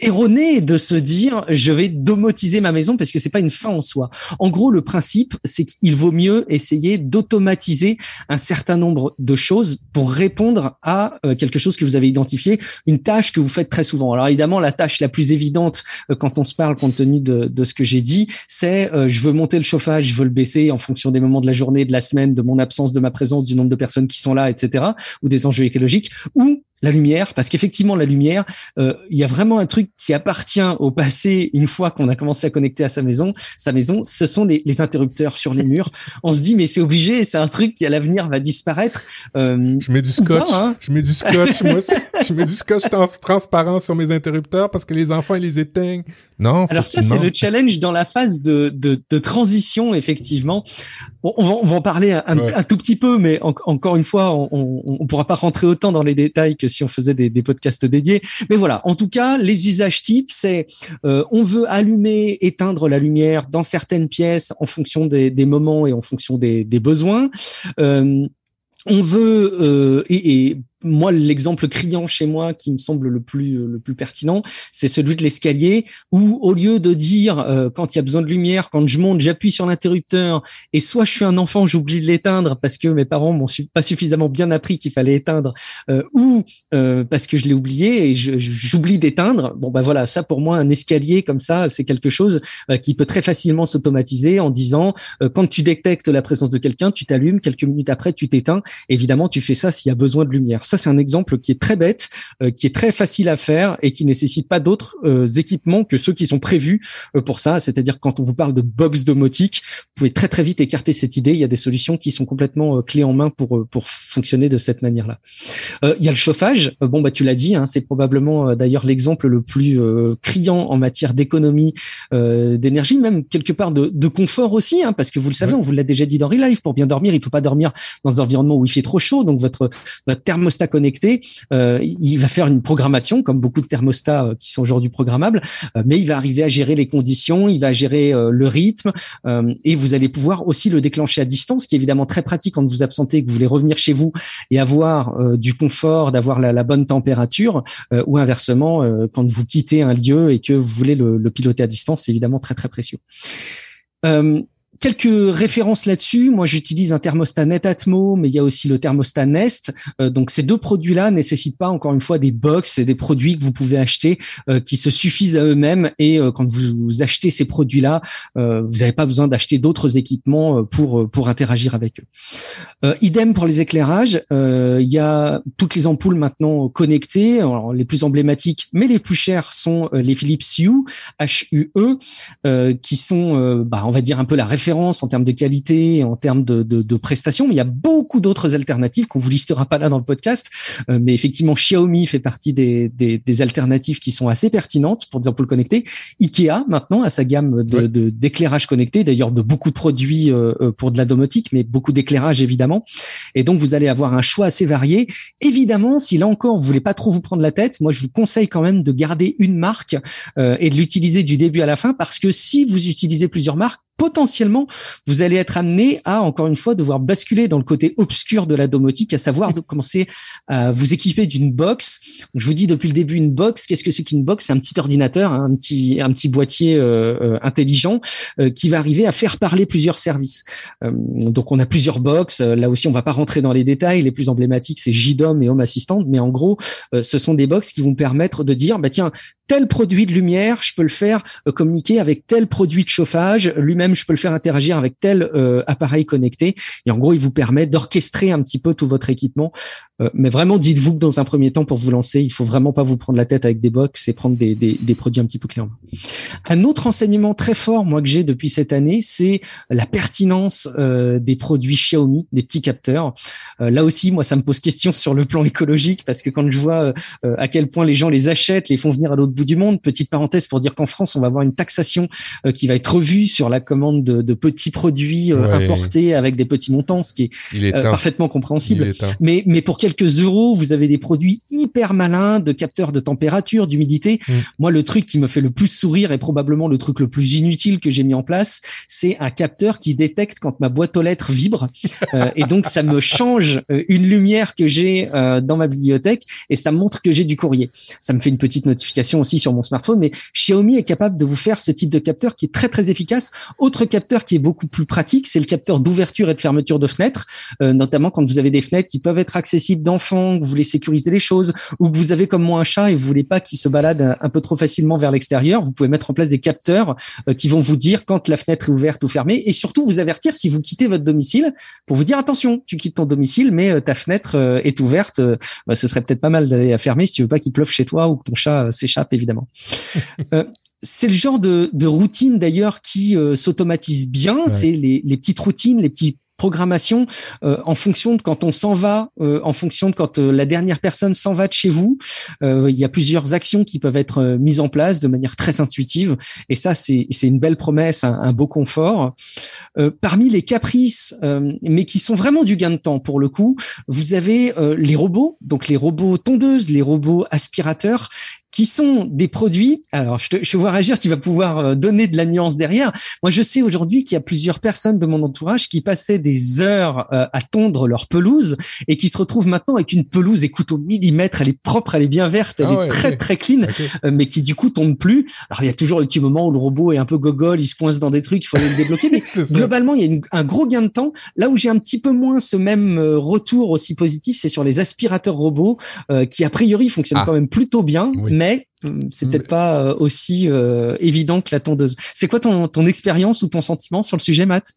erroné de se dire je vais domotiser ma maison parce que c'est pas une fin en soi. En gros, le principe, c'est qu'il vaut mieux essayer d'automatiser un certain nombre de choses pour répondre à quelque chose que vous avez identifié, une tâche que vous faites très souvent. Évidemment, la tâche la plus évidente euh, quand on se parle, compte tenu de, de ce que j'ai dit, c'est euh, je veux monter le chauffage, je veux le baisser en fonction des moments de la journée, de la semaine, de mon absence, de ma présence, du nombre de personnes qui sont là, etc., ou des enjeux écologiques, ou la lumière, parce qu'effectivement la lumière, euh, il y a vraiment un truc qui appartient au passé une fois qu'on a commencé à connecter à sa maison. Sa maison, ce sont les, interrupteurs sur les murs. On se dit mais c'est obligé, c'est un truc qui à l'avenir va disparaître. Euh, je mets du scotch, hein. je mets du scotch, moi, je mets du scotch transparent sur mes interrupteurs parce que les enfants ils les éteignent. Non. Alors ça c'est le challenge dans la phase de, de, de transition effectivement. on, va, on va en parler un, un, tout petit peu, mais encore une fois, on, on pourra pas rentrer autant dans les détails que si on faisait des, des, podcasts dédiés. Mais voilà, en tout cas, les usages types, c'est euh, on veut allumer, éteindre la lumière dans certaines pièces en fonction des, des moments et en fonction des, des besoins. Euh, on veut euh, et, et, moi, l'exemple criant chez moi qui me semble le plus le plus pertinent, c'est celui de l'escalier où au lieu de dire euh, quand il y a besoin de lumière, quand je monte, j'appuie sur l'interrupteur et soit je suis un enfant, j'oublie de l'éteindre parce que mes parents m'ont pas suffisamment bien appris qu'il fallait éteindre euh, ou euh, parce que je l'ai oublié et j'oublie d'éteindre. Bon ben voilà, ça pour moi un escalier comme ça, c'est quelque chose qui peut très facilement s'automatiser en disant quand tu détectes la présence de quelqu'un, tu t'allumes, quelques minutes après tu t'éteins. Évidemment, tu fais ça s'il y a besoin de lumière ça, c'est un exemple qui est très bête, qui est très facile à faire et qui nécessite pas d'autres équipements que ceux qui sont prévus pour ça. C'est-à-dire quand on vous parle de box domotique, vous pouvez très très vite écarter cette idée. Il y a des solutions qui sont complètement clés en main pour pour fonctionner de cette manière-là. il y a le chauffage. bon bah tu l'as dit, hein, c'est probablement d'ailleurs l'exemple le plus criant en matière d'économie d'énergie, même quelque part de, de confort aussi, hein, parce que vous le savez, on vous l'a déjà dit dans Relive, pour bien dormir, il faut pas dormir dans un environnement où il fait trop chaud. Donc votre, thermostat connecté, euh, il va faire une programmation, comme beaucoup de thermostats euh, qui sont aujourd'hui programmables, euh, mais il va arriver à gérer les conditions, il va gérer le rythme, et vous allez pouvoir aussi le déclencher à distance, ce qui est évidemment très pratique quand vous absentez, que vous voulez revenir chez vous et avoir du confort, d'avoir la, bonne température, ou inversement, quand vous quittez un lieu et que vous voulez le, piloter à distance, c'est évidemment très très précieux. Quelques références là-dessus. Moi, j'utilise un thermostat Netatmo, mais il y a aussi le thermostat Nest. Euh, donc, ces deux produits-là nécessitent pas, encore une fois, des box et des produits que vous pouvez acheter euh, qui se suffisent à eux-mêmes. Et euh, quand vous, achetez ces produits-là, vous n'avez pas besoin d'acheter d'autres équipements pour pour interagir avec eux. idem pour les éclairages. Il y a toutes les ampoules maintenant connectées. Alors, les plus emblématiques, mais les plus chères sont les Philips Hue, H-U-E, qui sont, bah, on va dire un peu la référence en termes de qualité, en termes de, de, prestations, mais il y a beaucoup d'autres alternatives qu'on vous listera pas là dans le podcast. Euh, mais effectivement, Xiaomi fait partie des, des, alternatives qui sont assez pertinentes pour des ampoules connectées. Ikea maintenant a sa gamme de, d'éclairage connecté, d'ailleurs de beaucoup de produits euh, euh, pour de la domotique, mais beaucoup d'éclairage évidemment. Et donc vous allez avoir un choix assez varié. Évidemment, si là encore vous voulez pas trop vous prendre la tête, moi je vous conseille quand même de garder une marque et de l'utiliser du début à la fin parce que si vous utilisez plusieurs marques, potentiellement, vous allez être amené à, encore une fois, devoir basculer dans le côté obscur de la domotique, à savoir de commencer à vous équiper d'une box. Je vous dis depuis le début une box. Qu'est-ce que c'est qu'une box? C'est un petit ordinateur, hein, un petit un petit boîtier euh, euh, intelligent euh, qui va arriver à faire parler plusieurs services. donc on a plusieurs box. Là aussi, on va pas rentrer dans les détails. Les plus emblématiques, c'est JDOM et Home Assistant. Mais en gros, ce sont des box qui vont permettre de dire, bah tiens, tel produit de lumière, je peux le faire euh, communiquer avec tel produit de chauffage, lui-même je peux le faire interagir avec tel euh, appareil connecté. Et en gros, il vous permet d'orchestrer un petit peu tout votre équipement euh, mais vraiment, dites-vous que dans un premier temps, pour vous lancer, il faut vraiment pas vous prendre la tête avec des box et prendre des, des, des produits un petit peu clairement. Un autre enseignement très fort, moi, que j'ai depuis cette année, c'est la pertinence euh, des produits Xiaomi, des petits capteurs. Euh, là aussi, moi, ça me pose question sur le plan écologique parce que quand je vois à quel point les gens les achètent, les font venir à l'autre bout du monde, petite parenthèse pour dire qu'en France, on va avoir une taxation qui va être revue sur la commande de, de petits produits importés avec des petits montants, ce qui est, parfaitement compréhensible. mais, mais pour quelques euros, vous avez des produits hyper malins de capteurs de température, d'humidité. Mm. Moi, le truc qui me fait le plus sourire et probablement le truc le plus inutile que j'ai mis en place, c'est un capteur qui détecte quand ma boîte aux lettres vibre. Euh, et donc, ça me change euh, une lumière que j'ai euh, dans ma bibliothèque et ça montre que j'ai du courrier. Ça me fait une petite notification sur mon smartphone, mais Xiaomi est capable de vous faire ce type de capteur qui est très, très efficace. Autre capteur qui est beaucoup plus pratique, c'est le capteur d'ouverture et de fermeture de fenêtres, notamment quand vous avez des fenêtres qui peuvent être accessibles d'enfants, que vous voulez sécuriser les choses, ou que vous avez comme moi un chat et vous voulez pas qu'il se balade un peu trop facilement vers l'extérieur, vous pouvez mettre en place des capteurs euh, qui vont vous dire quand la fenêtre est ouverte ou fermée, et surtout vous avertir si vous quittez votre domicile pour vous dire attention, tu quittes ton domicile, mais euh, ta fenêtre euh, est ouverte. Bah, ce serait peut-être pas mal d'aller la fermer si tu veux pas qu'il pleuve chez toi ou que ton chat s'échappe évidemment. c'est le genre de, routine d'ailleurs qui s'automatise bien. C'est les, les petites routines, les petits programmation euh, en fonction de quand on s'en va, euh, en fonction de quand euh, la dernière personne s'en va de chez vous. il y a plusieurs actions qui peuvent être mises en place de manière très intuitive et ça c'est c'est une belle promesse, un, beau confort. parmi les caprices, mais qui sont vraiment du gain de temps pour le coup, vous avez les robots, donc les robots tondeuses, les robots aspirateurs qui sont des produits. Alors, je te, je vois réagir, tu vas pouvoir euh, donner de la nuance derrière. Moi, je sais aujourd'hui qu'il y a plusieurs personnes de mon entourage qui passaient des heures euh, à tondre leur pelouse et qui se retrouvent maintenant avec une pelouse, écoute, au millimètre, elle est propre, elle est bien verte, elle ah est très, très clean, euh, mais qui du coup tombe plus. Alors, il y a toujours le petit moment où le robot est un peu gogol, il se coince dans des trucs, il faut aller le débloquer, (laughs) mais globalement, il y a un gros gain de temps. Là où j'ai un petit peu moins ce même retour aussi positif, c'est sur les aspirateurs robots qui, a priori, fonctionnent ah. quand même plutôt bien, mais euh, c'est peut-être pas euh, aussi euh, évident que la tondeuse. C'est quoi ton, ton expérience ou ton sentiment sur le sujet, Matt?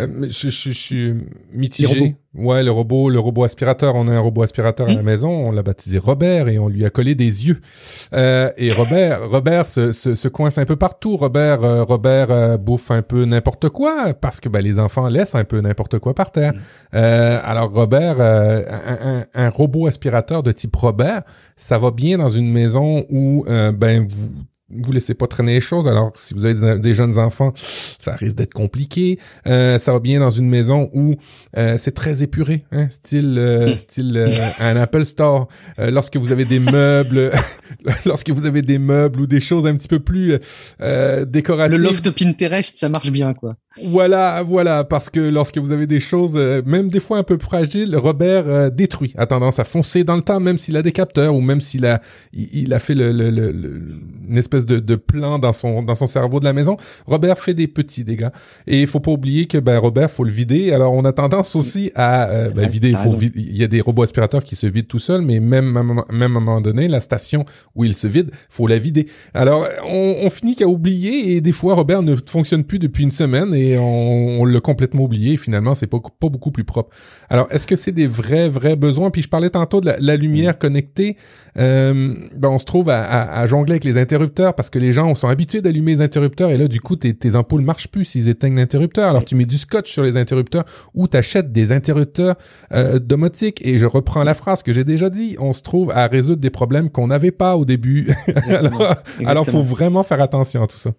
Euh, je, je, je, suis mitigé. Ouais, le robot, le robot aspirateur. On a un robot aspirateur à la maison. On l'a baptisé Robert et on lui a collé des yeux. Euh, et Robert, (laughs) Robert se, se, se, coince un peu partout. Robert, euh, Robert euh, bouffe un peu n'importe quoi parce que ben, les enfants laissent un peu n'importe quoi par terre. Mm. alors Robert, un, un, un, robot aspirateur de type Robert, ça va bien dans une maison où ben vous vous laissez pas traîner les choses. Alors, si vous avez des, jeunes enfants, ça risque d'être compliqué. Euh, ça va bien dans une maison où euh, c'est très épuré, hein, style euh, hmm. style un Apple Store. lorsque vous avez des meubles, (laughs) lorsque vous avez des meubles ou des choses un petit peu plus décoratives. Le loft Pinterest, ça marche bien, quoi. Voilà, voilà, parce que lorsque vous avez des choses, même des fois un peu fragiles, Robert détruit, a tendance à foncer dans le temps, même s'il a des capteurs ou même s'il a, il, a fait le, le, le, une espèce de, de plan dans son dans son cerveau de la maison. Robert fait des petits dégâts et il faut pas oublier que ben Robert faut le vider. Alors on a tendance aussi à euh, ben, vider. Il faut il y a des robots aspirateurs qui se vident tout seuls, mais même même à un moment donné, la station où il se vide, faut la vider. Alors on, on finit qu'à oublier et des fois Robert ne fonctionne plus depuis une semaine et on, on l'a complètement oublié. Et finalement, c'est pas pas beaucoup plus propre. Alors est-ce que c'est des vrais vrais besoins? Puis je parlais tantôt de la, la lumière connectée. Euh, ben on se trouve à, à, à jongler avec les interrupteurs parce que les gens sont habitués d'allumer les interrupteurs et là du coup tes, tes ampoules marchent plus s'ils éteignent l'interrupteur. Alors tu mets du scotch sur les interrupteurs ou t'achètes des interrupteurs euh, domotiques et je reprends la phrase que j'ai déjà dit. On se trouve à résoudre des problèmes qu'on n'avait pas au début. (laughs) alors, alors faut vraiment faire attention à tout ça.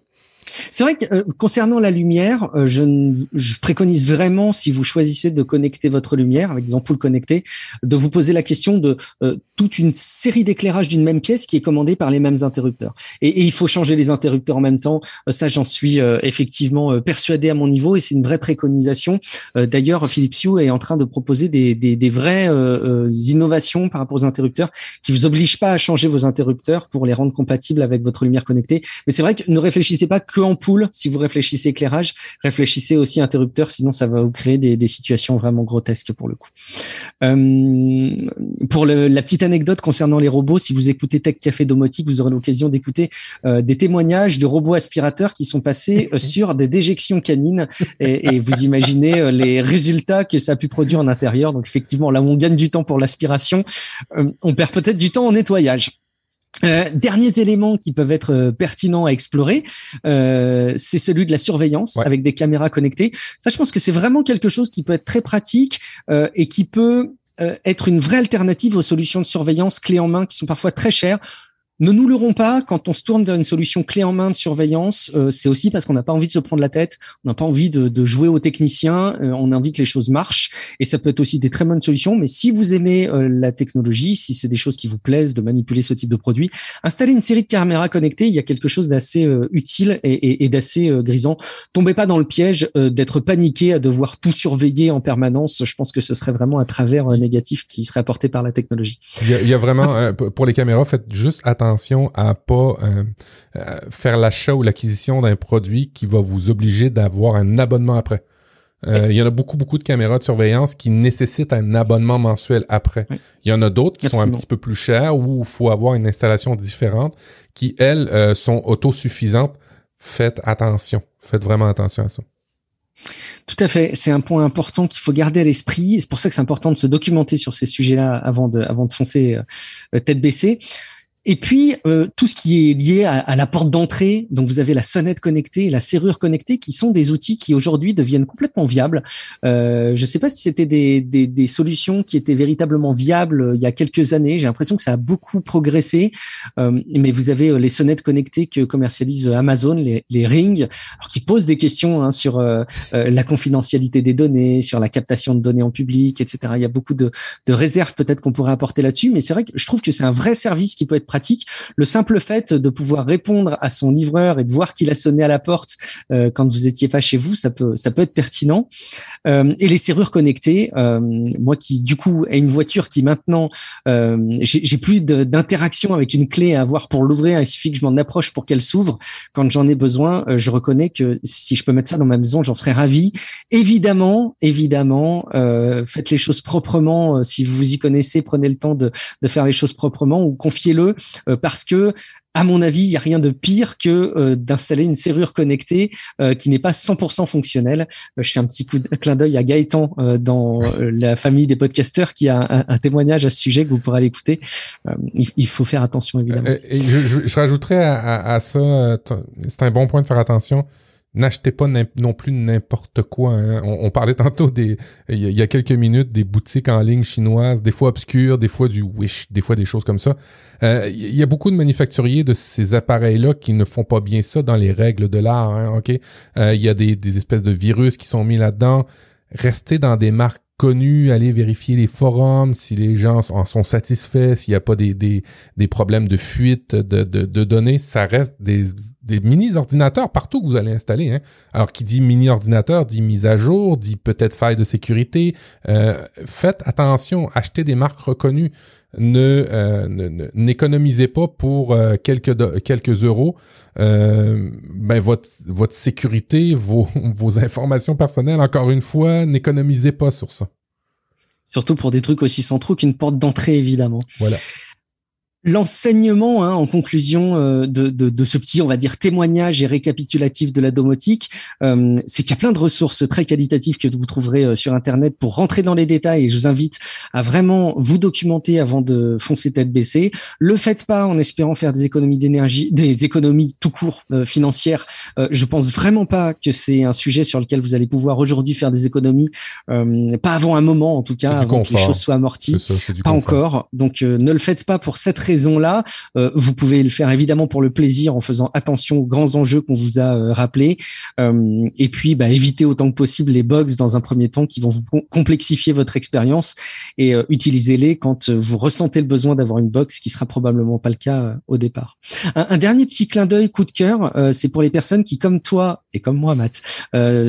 C'est vrai que euh, concernant la lumière, euh, je, je, préconise vraiment, si vous choisissez de connecter votre lumière avec des ampoules connectées, de vous poser la question de euh, toute une série d'éclairages d'une même pièce qui est commandée par les mêmes interrupteurs. Et, et il faut changer les interrupteurs en même temps. ça, j'en suis effectivement persuadé à mon niveau et c'est une vraie préconisation. D'ailleurs, Philips Hue est en train de proposer des, des, des vraies innovations par rapport aux interrupteurs qui vous obligent pas à changer vos interrupteurs pour les rendre compatibles avec votre lumière connectée. Mais c'est vrai que ne réfléchissez pas que ampoule si vous réfléchissez éclairage, réfléchissez aussi interrupteur, sinon ça va vous créer des, des situations vraiment grotesques pour le coup. Euh, pour le, la petite anecdote concernant les robots, si vous écoutez Tech Café Domotique, vous aurez l'occasion d'écouter euh, des témoignages de robots aspirateurs qui sont passés euh, (laughs) sur des déjections canines et, et vous imaginez les résultats que ça a pu produire en intérieur. Donc effectivement, là où on gagne du temps pour l'aspiration, euh, on perd peut-être du temps en nettoyage. Euh, derniers éléments qui peuvent être euh, pertinents à explorer, euh, c'est celui de la surveillance avec des caméras connectées. Ça, je pense que c'est vraiment quelque chose qui peut être très pratique euh, et qui peut euh, être une vraie alternative aux solutions de surveillance clé en main qui sont parfois très chères. Ne nous leurrons pas, quand on se tourne vers une solution clé en main de surveillance, euh, c'est aussi parce qu'on n'a pas envie de se prendre la tête, on n'a pas envie de, de, jouer aux techniciens, euh, on a envie que les choses marchent, et ça peut être aussi des très bonnes solutions. Mais si vous aimez euh, la technologie, si c'est des choses qui vous plaisent de manipuler ce type de produit, installer une série de caméras connectées, il y a quelque chose d'assez utile et, et, et d'assez grisant. Tombez pas dans le piège d'être paniqué à devoir tout surveiller en permanence. Je pense que ce serait vraiment un travers négatif qui serait apporté par la technologie. Il y a, il y a vraiment, pour les caméras, faites juste attention attention à pas euh, euh, faire l'achat ou l'acquisition d'un produit qui va vous obliger d'avoir un abonnement après. Euh, il y en a beaucoup, beaucoup de caméras de surveillance qui nécessitent un abonnement mensuel après. Il y en a d'autres qui sont un petit peu plus chères où il faut avoir une installation différente qui, elles, sont autosuffisantes. Faites attention. Faites vraiment attention à ça. Tout à fait, c'est un point important qu'il faut garder à l'esprit. C'est pour ça que c'est important de se documenter sur ces sujets-là avant de, avant de foncer tête baissée. Et puis euh, tout ce qui est lié à, à la porte d'entrée, donc vous avez la sonnette connectée, la serrure connectée, qui sont des outils qui aujourd'hui deviennent complètement viables. Euh, je ne sais pas si c'était des, des, des, solutions qui étaient véritablement viables euh, il y a quelques années. J'ai l'impression que ça a beaucoup progressé. Euh, mais vous avez euh, les sonnettes connectées que commercialise Amazon, les, les Ring, alors qui posent des questions hein, sur euh, la confidentialité des données, sur la captation de données en public, etc. Il y a beaucoup de, de réserves peut-être qu'on pourrait apporter là-dessus, mais c'est vrai que je trouve que c'est un vrai service qui peut être le simple fait de pouvoir répondre à son livreur et de voir qu'il a sonné à la porte euh, quand vous étiez pas chez vous, ça peut ça peut être pertinent. Euh, et les serrures connectées, euh, moi qui du coup ai une voiture qui maintenant j'ai plus d'interaction avec une clé à avoir pour l'ouvrir, il suffit que je m'en approche pour qu'elle s'ouvre. Quand j'en ai besoin, je reconnais que si je peux mettre ça dans ma maison, j'en serais ravi. Évidemment, évidemment, faites les choses proprement. Si vous vous y connaissez, prenez le temps de, de faire les choses proprement ou confiez-le euh, parce que à mon avis, il y a rien de pire que d'installer une serrure connectée qui n'est pas 100% fonctionnelle. je fais un petit coup de clin d'œil à Gaëtan dans la famille des podcasteurs qui a un, témoignage à ce sujet que vous pourrez aller écouter. Il, faut faire attention évidemment. Je, je, rajouterais à ça, c'est un bon point de faire attention n'achetez pas non plus n'importe quoi. Hein. On, parlait tantôt des, il y, a quelques minutes, des boutiques en ligne chinoises, des fois obscures, des fois du Wish, des fois des choses comme ça. Euh, il y a beaucoup de manufacturiers de ces appareils-là qui ne font pas bien ça dans les règles de l'art. Hein, ok, euh, il y a des, des espèces de virus qui sont mis là-dedans. Restez dans des marques connu, aller vérifier les forums, si les gens en sont satisfaits, s'il n'y a pas des, des, des, problèmes de fuite de, de, données, ça reste des, des mini-ordinateurs partout que vous allez installer. Hein. Alors, qui dit mini-ordinateur, dit mise à jour, dit peut-être faille de sécurité. Euh, faites attention, achetez des marques reconnues. Ne, euh, n'économisez pas pour euh, quelques, quelques euros euh, ben votre votre sécurité, vos (laughs) vos informations personnelles. Encore une fois, n'économisez pas sur ça. Surtout pour des trucs aussi centraux qu'une porte d'entrée, évidemment. Voilà l'enseignement hein, en conclusion euh, de, de, de, ce petit, on va dire, témoignage et récapitulatif de la domotique, euh, c'est qu'il y a plein de ressources très qualitatives que vous trouverez euh, sur Internet pour rentrer dans les détails. Et je vous invite à vraiment vous documenter avant de foncer tête baissée. Le faites pas en espérant faire des économies d'énergie, des économies tout court financières. je pense vraiment pas que c'est un sujet sur lequel vous allez pouvoir aujourd'hui faire des économies. pas avant un moment, en tout cas, avant que les choses soient amorties. pas encore. Donc ne le faites pas pour cette raison là euh, vous pouvez le faire évidemment pour le plaisir en faisant attention aux grands enjeux qu'on vous a euh, rappelés. Euh, et puis, bah, éviter autant que possible les bugs dans un premier temps qui vont vous complexifier votre expérience et utilisez-les quand vous ressentez le besoin d'avoir une box, qui sera probablement pas le cas au départ. Un, dernier petit clin d'œil, coup de cœur, c'est pour les personnes qui, comme toi et comme moi, Matt,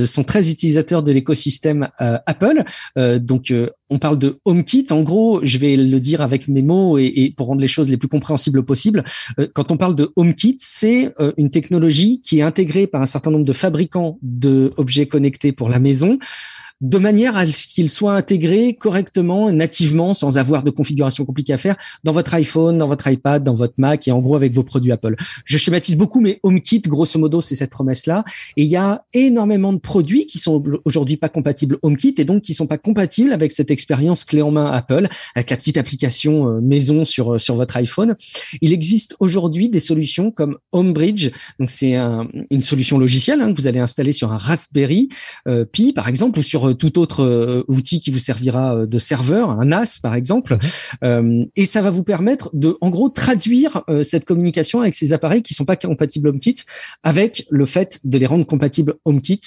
sont très utilisateurs de l'écosystème Apple. donc, on parle de HomeKit. En gros, je vais le dire avec mes mots et, pour rendre les choses les plus compréhensibles possibles. Euh, quand on parle de HomeKit, c'est euh, une technologie qui est intégrée par un certain nombre de fabricants d'objets connectés pour la maison de manière à ce qu'il soit intégré correctement, nativement, sans avoir de configuration compliquée à faire dans votre iPhone, dans votre iPad, dans votre Mac et en gros avec vos produits Apple. Je schématise beaucoup, mais HomeKit, grosso modo, c'est cette promesse-là. Et il y a énormément de produits qui sont aujourd'hui pas compatibles HomeKit et donc qui sont pas compatibles avec cette expérience clé en main Apple, avec la petite application euh, maison sur euh, sur votre iPhone. Il existe aujourd'hui des solutions comme HomeBridge, donc c'est une solution logicielle hein, que vous allez installer sur un Raspberry euh, Pi par exemple ou sur euh, tout autre euh, outil qui vous servira euh, de serveur, un NAS par exemple, et ça va vous permettre de, en gros, traduire cette communication avec ces appareils qui sont pas compatibles HomeKit avec le fait de les rendre compatibles HomeKit.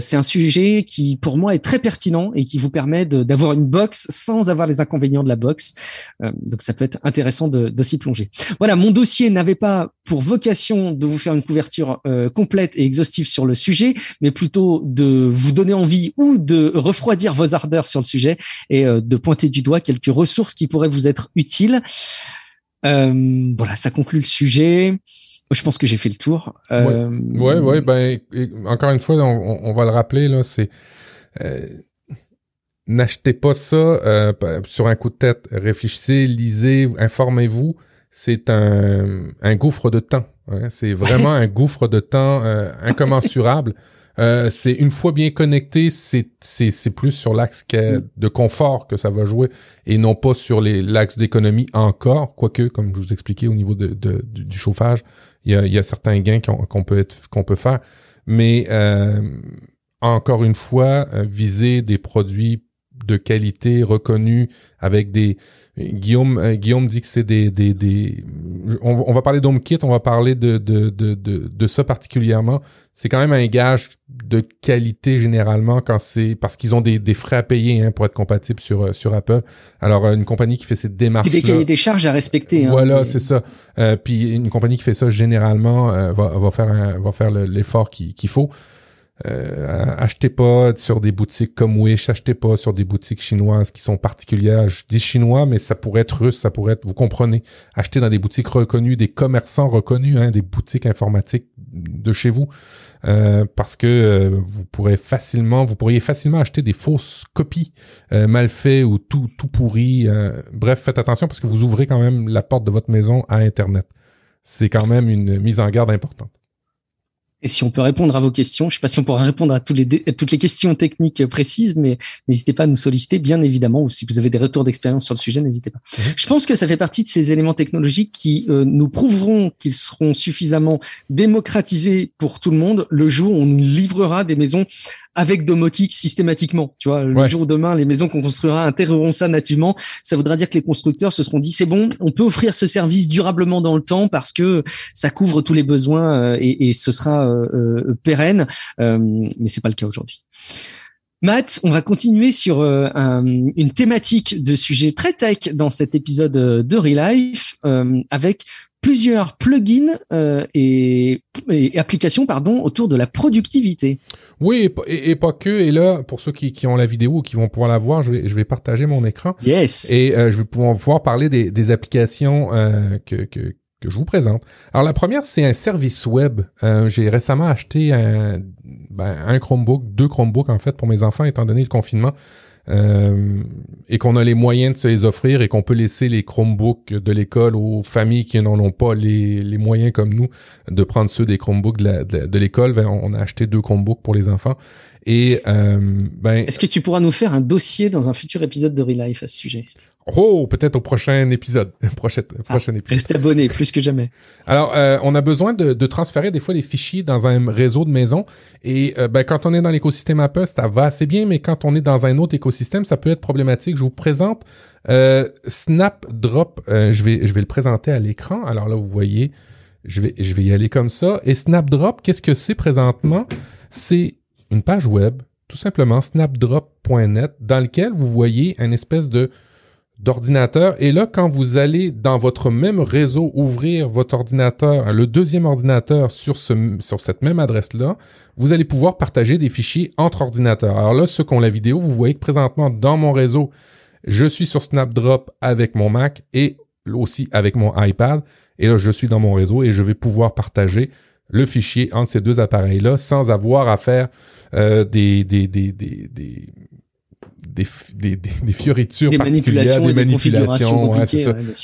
c'est un sujet qui, pour moi, est très pertinent et qui vous permet d'avoir une box sans avoir les inconvénients de la box. donc, ça peut être intéressant de, de s'y plonger. Voilà, mon dossier n'avait pas pour vocation de vous faire une couverture complète et exhaustive sur le sujet, mais plutôt de vous donner envie ou de de refroidir vos ardeurs sur le sujet et euh, de pointer du doigt quelques ressources qui pourraient vous être utiles. Euh, voilà, ça conclut le sujet. Je pense que j'ai fait le tour. Euh, ouais, ouais, ben encore une fois, on, va le rappeler là, c'est n'achetez pas ça sur un coup de tête. Réfléchissez, lisez, informez-vous. C'est un, un gouffre de temps. Hein. C'est vraiment (laughs) un gouffre de temps incommensurable. Euh, c'est une fois bien connecté, c'est c'est plus sur l'axe mm. de confort que ça va jouer et non pas sur les l'axe d'économie encore. Quoique, comme je vous expliquais au niveau de, de du chauffage, il y a, y a certains gains qu'on peut être qu'on peut faire, mais euh, encore une fois, euh, viser des produits de qualité reconnus avec des Guillaume, euh, Guillaume dit que c'est des, des, des... On, on, va parler d'HomeKit, on va parler de, de, de, de, de ça particulièrement. C'est quand même un gage de qualité généralement quand c'est parce qu'ils ont des, des frais à payer hein, pour être compatible sur euh, sur Apple. Alors euh, une compagnie qui fait cette démarche, des cahiers des charges à respecter. Hein, voilà, c'est ça. Euh, puis une compagnie qui fait ça généralement va, va faire un, va faire l'effort qu'il faut. Euh, achetez pas sur des boutiques comme Wish, achetez pas sur des boutiques chinoises qui sont particulières. Je dis chinois, mais ça pourrait être russe, ça pourrait être, vous comprenez. Achetez dans des boutiques reconnues, des commerçants reconnus, hein, des boutiques informatiques de chez vous, euh, parce que euh, vous pourrez facilement, vous pourriez facilement acheter des fausses copies mal faites ou tout tout pourri. bref, faites attention parce que vous ouvrez quand même la porte de votre maison à Internet. c'est quand même une mise en garde importante. Et si on peut répondre à vos questions, je sais pas si on pourra répondre à toutes les, toutes les questions techniques précises, mais n'hésitez pas à nous solliciter, bien évidemment, ou si vous avez des retours d'expérience sur le sujet, n'hésitez pas. Mhm. Je pense que ça fait partie de ces éléments technologiques qui euh, nous prouveront qu'ils seront suffisamment démocratisés pour tout le monde le jour où on livrera des maisons avec domotique systématiquement. Tu vois, le jour demain, les maisons qu'on construira intégreront ça nativement. Ça voudra dire que les constructeurs se seront dit c'est bon, on peut offrir ce service durablement dans le temps parce que ça couvre tous les besoins euh, et, et, ce sera euh, euh, pérenne. Euh, mais c'est pas le cas aujourd'hui. Matt, on va continuer sur une thématique de sujet très tech dans cet épisode de Relife avec plusieurs plugins et, et, applications pardon autour de la productivité. Oui, et, pas que. Et là, pour ceux qui, qui, ont la vidéo ou qui vont pouvoir la voir, je vais, je vais partager mon écran. Yes. Et euh, je vais pouvoir, pouvoir parler des, des applications euh, que, que, que je vous présente. Alors la première, c'est un service web. Euh, j'ai récemment acheté un, ben, un Chromebook, deux Chromebooks en fait pour mes enfants, étant donné le confinement. Euh, et qu'on a les moyens de se les offrir et qu'on peut laisser les Chromebooks de l'école aux familles qui n'en ont pas les, moyens comme nous de prendre ceux des Chromebooks de, de l'école, ben, on a acheté deux Chromebooks pour les enfants. Et euh, ben, est-ce que tu pourras nous faire un dossier dans un futur épisode de Relife à ce sujet? Oh, peut-être au prochain épisode. (laughs) prochain, prochain épisode. Restez abonné plus que jamais. Alors, euh, on a besoin de, de, transférer des fois les fichiers dans un réseau de maison. Et euh, ben, quand on est dans l'écosystème Apple, ça va assez bien, mais quand on est dans un autre écosystème, ça peut être problématique. Je vous présente euh, Snapdrop. Euh, je vais je vais le présenter à l'écran. Alors là, vous voyez, je vais je vais y aller comme ça. Et Snapdrop, qu'est-ce que c'est présentement? C'est une page web, tout simplement snapdrop.net, dans lequel vous voyez un espèce de d'ordinateur. Et là, quand vous allez dans votre même réseau ouvrir votre ordinateur, le deuxième ordinateur sur, ce, sur cette même adresse-là, vous allez pouvoir partager des fichiers entre ordinateurs. Alors là, ceux qui ont la vidéo, vous voyez que présentement, dans mon réseau, je suis sur Snapdrop avec mon Mac et aussi avec mon iPad. Et là, je suis dans mon réseau et je vais pouvoir partager le fichier entre ces deux appareils-là sans avoir à faire euh, des, des, des, des, des, des, des, fioritures des particulières, des manipulations.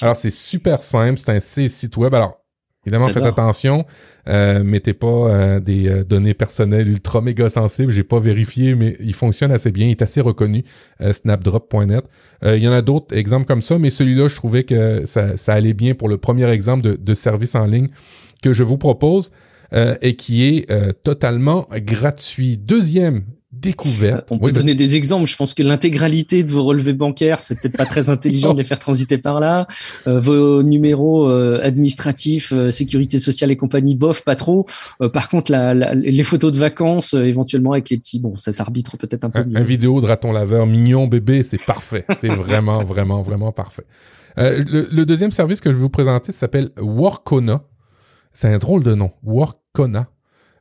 Alors, c'est super simple. C'est un site web. Alors, évidemment, faites attention. Euh, mettez pas euh, des euh, données personnelles ultra méga sensibles. J'ai pas vérifié, mais il fonctionne assez bien. Il est assez reconnu. Euh, snapdrop.net. Il y en a d'autres exemples comme ça, mais celui-là, je trouvais que ça, ça allait bien pour le premier exemple de, de service en ligne que je vous propose. et qui est totalement gratuit. Deuxième découverte. On peut donner des exemples. Je pense que l'intégralité de vos relevés bancaires, c'est peut-être pas très (laughs) intelligent de les faire transiter par là. Euh, vos numéros euh, administratifs, euh, sécurité sociale et compagnie, bof, pas trop. par contre, la, les photos de vacances, éventuellement avec les petits, bon, ça s'arbitre peut-être un peu. Un, vidéo de raton laveur mignon bébé, c'est parfait. C'est (laughs) vraiment, vraiment, vraiment parfait. Le, deuxième service que je vais vous présenter s'appelle Workona. C'est un drôle de nom, Workona.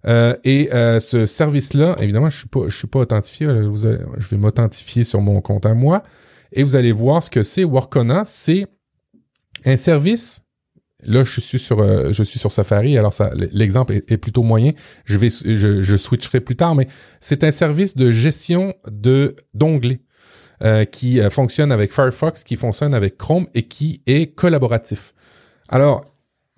Euh, et euh, ce service-là, évidemment, je suis pas, je suis pas authentifié. je vais m'authentifier sur mon compte à moi, et vous allez voir ce que c'est. Workona, c'est un service. Là, je suis sur, euh, je suis sur Safari. Alors, ça, l'exemple est, plutôt moyen. Je vais, je, je switcherai plus tard, mais c'est un service de gestion de d'onglets. qui fonctionne avec Firefox, qui fonctionne avec Chrome et qui est collaboratif. Alors,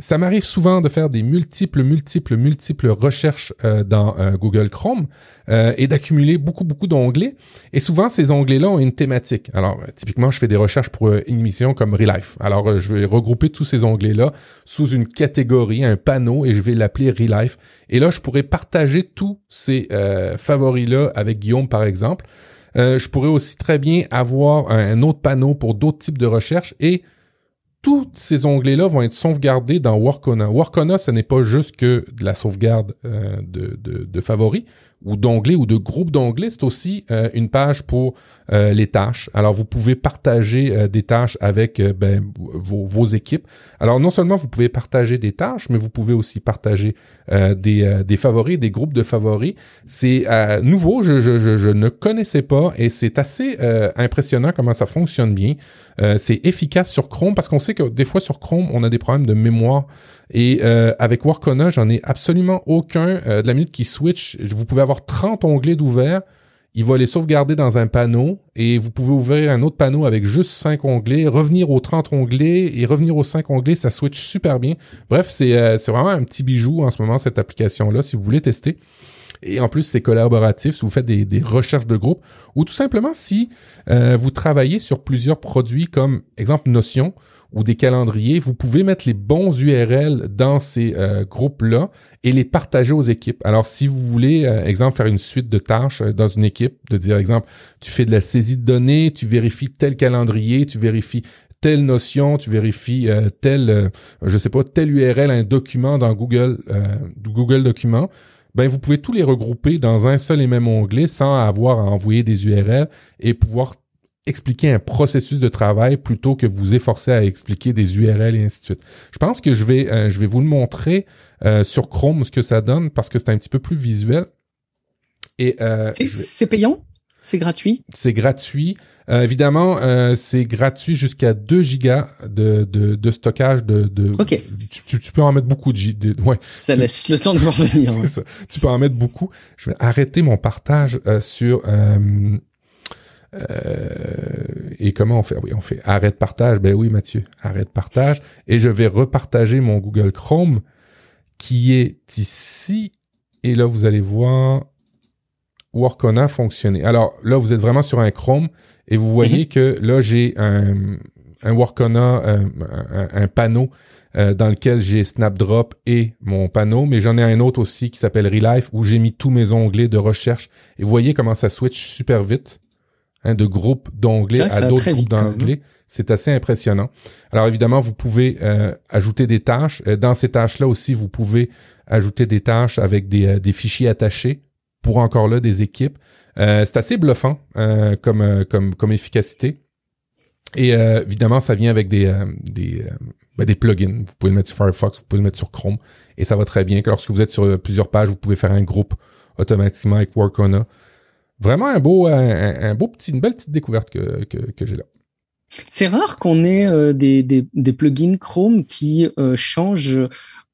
ça m'arrive souvent de faire des multiples, multiples, multiples recherches euh, dans euh, Google Chrome euh, et d'accumuler beaucoup, beaucoup d'onglets. Et souvent, ces onglets-là ont une thématique. Alors, typiquement, je fais des recherches pour une émission comme Relife. Alors, je vais regrouper tous ces onglets-là sous une catégorie, un panneau, et je vais l'appeler Relife. Et là, je pourrais partager tous ces favoris-là avec Guillaume, par exemple. je pourrais aussi très bien avoir un autre panneau pour d'autres types de recherches et tous ces onglets-là vont être sauvegardés dans Workona. Workona, ce n'est pas juste que de la sauvegarde euh, de, favoris ou d'onglets ou de groupes d'onglets, c'est aussi euh, une page pour euh, les tâches. Alors, vous pouvez partager des tâches avec ben, vos, équipes. Alors, non seulement vous pouvez partager des tâches, mais vous pouvez aussi partager des, favoris, des groupes de favoris. C'est nouveau, je, ne connaissais pas et c'est assez impressionnant comment ça fonctionne bien. c'est efficace sur Chrome parce qu'on sait que des fois sur Chrome, on a des problèmes de mémoire. Et euh, avec Workona, j'en ai absolument aucun. Euh, de la minute qui switch, vous pouvez avoir 30 onglets d'ouvert il va les sauvegarder dans un panneau et vous pouvez ouvrir un autre panneau avec juste cinq onglets, revenir aux 30 onglets et revenir aux cinq onglets, ça switch super bien. Bref, c'est euh, vraiment un petit bijou en ce moment cette application là si vous voulez tester. Et en plus, c'est collaboratif si vous faites des, des, recherches de groupe ou tout simplement si euh, vous travaillez sur plusieurs produits comme exemple Notion ou des calendriers, vous pouvez mettre les bons URL dans ces euh, groupes-là et les partager aux équipes. Alors, si vous voulez, euh, exemple, faire une suite de tâches euh, dans une équipe, de dire, exemple, tu fais de la saisie de données, tu vérifies tel calendrier, tu vérifies telle notion, tu vérifies tel, je sais pas, tel URL, un document dans Google, Google Documents, ben vous pouvez tous les regrouper dans un seul et même onglet sans avoir à envoyer des URL et pouvoir expliquer un processus de travail plutôt que vous efforcer à expliquer des URL et ainsi de suite. Je pense que je vais, euh, je vais vous le montrer euh, sur Chrome ce que ça donne parce que c'est un petit peu plus visuel. Et euh, c'est payant, c'est gratuit? C'est gratuit. évidemment, c'est gratuit jusqu'à 2 gigas de, de, de stockage de. de ok. Tu, tu, peux en mettre beaucoup de, de ouais. Ça laisse le temps de vous revenir. (laughs) ça. Tu peux en mettre beaucoup. Je vais arrêter mon partage sur euh, et comment on fait? Oui, on fait arrête partage. Ben oui, Mathieu, arrête partage. Et je vais repartager mon Google Chrome qui est ici. Et là, vous allez voir Workona fonctionner. Alors là, vous êtes vraiment sur un Chrome et vous voyez mhm. que là, j'ai un, un Workona, un, un, panneau euh, dans lequel j'ai Snapdrop et mon panneau, mais j'en ai un autre aussi qui s'appelle Relife où j'ai mis tous mes onglets de recherche. Et vous voyez comment ça switch super vite. Hein, de groupes d'onglets à d'autres groupes d'onglets. C'est assez impressionnant. Alors évidemment, vous pouvez euh, ajouter des tâches. Euh, dans ces tâches-là aussi, vous pouvez ajouter des tâches avec des, euh, des fichiers attachés pour encore là des équipes. c'est assez bluffant comme, comme, comme efficacité. Et évidemment, ça vient avec des, des, ben, des plugins. Vous pouvez le mettre sur Firefox, vous pouvez le mettre sur Chrome. Et ça va très bien. Que lorsque vous êtes sur plusieurs pages, vous pouvez faire un groupe automatiquement avec Workona vraiment un beau, un, beau petit, une belle petite découverte que, que, j'ai là. C'est rare qu'on ait euh, des, des, des, plugins Chrome qui euh, changent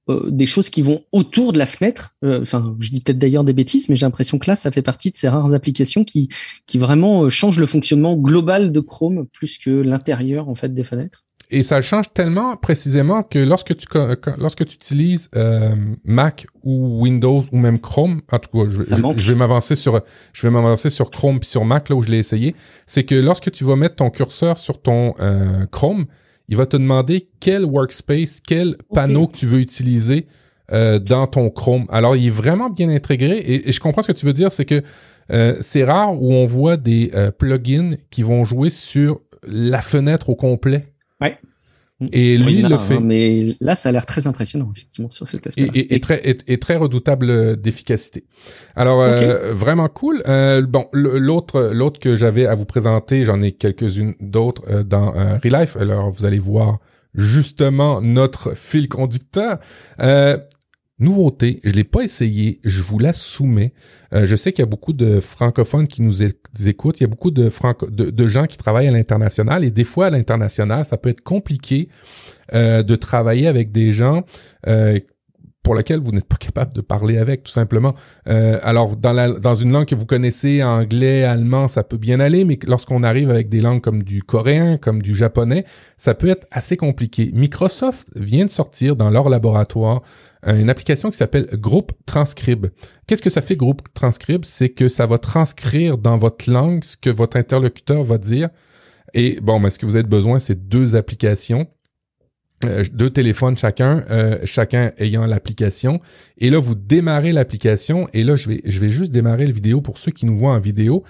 euh, des choses qui vont autour de la fenêtre. Enfin, je dis peut-être d'ailleurs des bêtises, mais j'ai l'impression que là, ça fait partie de ces rares applications qui, qui vraiment changent le fonctionnement global de Chrome plus que l'intérieur en fait des fenêtres et ça change tellement précisément que lorsque tu lorsque tu utilises euh, Mac ou Windows ou même Chrome, en tout cas, je, je, vais m'avancer sur je vais m'avancer sur Chrome puis sur Mac là où je l'ai essayé, c'est que lorsque tu vas mettre ton curseur sur ton euh, Chrome, il va te demander quel workspace, quel panneau que tu veux utiliser euh, dans ton Chrome. Alors, il est vraiment bien intégré et, et je comprends ce que tu veux dire, c'est que euh, c'est rare où on voit des euh, plugins qui vont jouer sur la fenêtre au complet. Ouais. Et lui, il le fait. Hein, mais là, ça a l'air très impressionnant, effectivement, sur cet aspect. Et, et, très, et, très redoutable euh, d'efficacité. Alors, euh, vraiment cool. Euh, bon, l'autre, l'autre que j'avais à vous présenter, j'en ai quelques-unes d'autres euh, dans Relife. Alors, vous allez voir justement notre fil conducteur. Nouveauté, je l'ai pas essayé, je vous la soumets. Euh, je sais qu'il y a beaucoup de francophones qui nous écoutent, il y a beaucoup de, de, gens qui travaillent à l'international et des fois à l'international, ça peut être compliqué euh, de travailler avec des gens euh, pour laquelle vous n'êtes pas capable de parler avec, tout simplement. Euh, alors, dans, la, dans une langue que vous connaissez, anglais, allemand, ça peut bien aller, mais lorsqu'on arrive avec des langues comme du coréen, comme du japonais, ça peut être assez compliqué. Microsoft vient de sortir dans leur laboratoire une application qui s'appelle Groupe Transcribe. Qu'est-ce que ça fait Groupe Transcribe? C'est que ça va transcrire dans votre langue ce que votre interlocuteur va dire. Et bon, mais ce que vous avez besoin, c'est deux applications euh, deux téléphones chacun, euh, chacun ayant l'application. Et là, vous démarrez l'application. Et là, je vais, je vais juste démarrer la vidéo pour ceux qui nous voient en vidéo.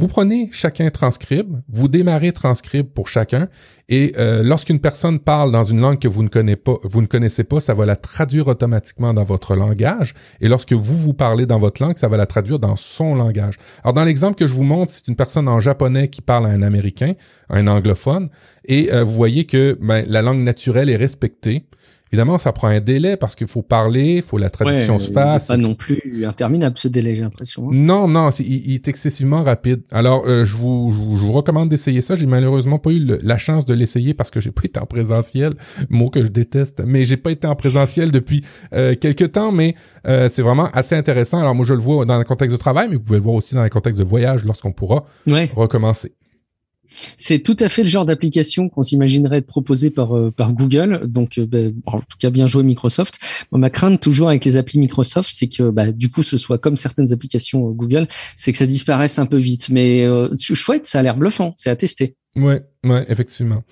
Vous prenez chacun transcribe, vous démarrez transcribe pour chacun, et euh, lorsqu'une personne parle dans une langue que vous ne connaissez pas, ça va la traduire automatiquement dans votre langage. Et lorsque vous vous parlez dans votre langue, ça va la traduire dans son langage. Alors dans l'exemple que je vous montre, c'est une personne en japonais qui parle à un américain, un anglophone, et euh, vous voyez que ben, la langue naturelle est respectée. Évidemment, ça prend un délai parce qu'il faut parler, il faut la traduction se fasse. Pas non plus interminable ce délai, j'ai l'impression. Hein. Non, non, il, est excessivement rapide. Alors, euh, je, vous, je, vous, recommande d'essayer ça. J'ai malheureusement pas eu la chance de l'essayer parce que j'ai pas été en présentiel, mot que je déteste. Mais j'ai pas été en présentiel depuis euh, quelques temps, mais euh, c'est vraiment assez intéressant. Alors moi, je le vois dans le contexte de travail, mais vous pouvez le voir aussi dans le contexte de voyage lorsqu'on pourra recommencer. C'est tout à fait le genre d'application qu'on s'imaginerait être proposé par euh, par Google. Donc, euh, ben, en tout cas, bien joué Microsoft. ma crainte toujours avec les applis Microsoft, c'est que bah, du coup, ce soit comme certaines applications euh, Google, c'est que ça disparaisse un peu vite. Mais chouette, ça a l'air bluffant. C'est à tester. Ouais, ouais, effectivement.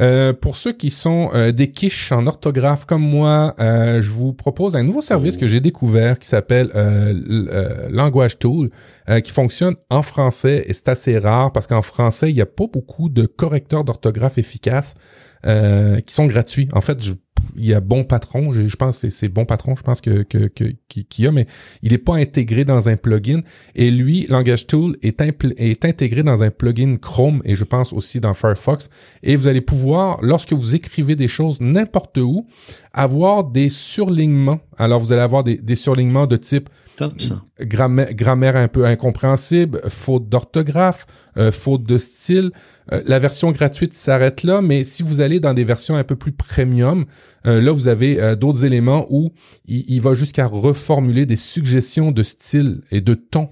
Euh, pour ceux qui sont euh, des quiches en orthographe comme moi, euh, je vous propose un nouveau service que j'ai découvert qui s'appelle Language Tool, qui fonctionne en français et c'est assez rare parce qu'en français il n'y a pas beaucoup de correcteurs d'orthographe efficaces qui sont gratuits. En fait, je il y a Bon Patron, je, pense que c'est Bon Patron, je pense que que qu'il y a, mais il n'est pas intégré dans un plugin. Et lui, Langage Tool est, intégré dans un plugin Chrome et je pense aussi dans Firefox. Et vous allez pouvoir, lorsque vous écrivez des choses n'importe où, avoir des surlignements. Alors vous allez avoir des surlignements de type Grammaire, un peu incompréhensible, faute d'orthographe, euh, faute de style. Euh, la version gratuite s'arrête là, mais si vous allez dans des versions un peu plus premium, euh, là vous avez d'autres éléments où il, va jusqu'à reformuler des suggestions de style et de ton.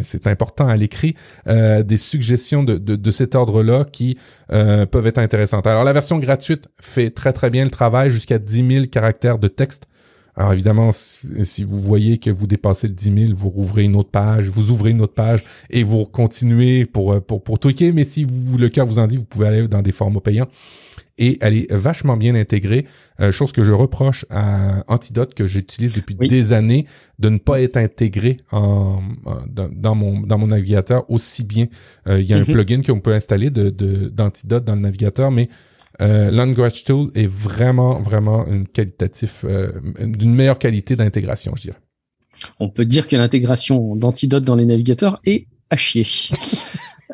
C'est important à l'écrit, des suggestions de, de, de cet ordre-là qui peuvent être intéressantes. Alors la version gratuite fait très très bien le travail jusqu'à 10 000 caractères de texte alors évidemment, si vous voyez que vous dépassez le 10 000, vous rouvrez une autre page, vous ouvrez une autre page et vous continuez pour euh, pour pour tweaker. Mais si vous, le cœur vous en dit, vous pouvez aller dans des formats payants et elle est vachement bien intégrée. Euh, chose que je reproche à Antidote que j'utilise depuis des années de ne pas être intégré en, dans, mon dans mon navigateur aussi bien. Euh, il y a un mm-hmm. plugin qu'on peut installer de d'Antidote dans le navigateur, mais euh, Language Tool est vraiment, vraiment une qualitatif, euh, d'une meilleure qualité d'intégration, je dirais. On peut dire que l'intégration d'Antidote dans les navigateurs est à chier.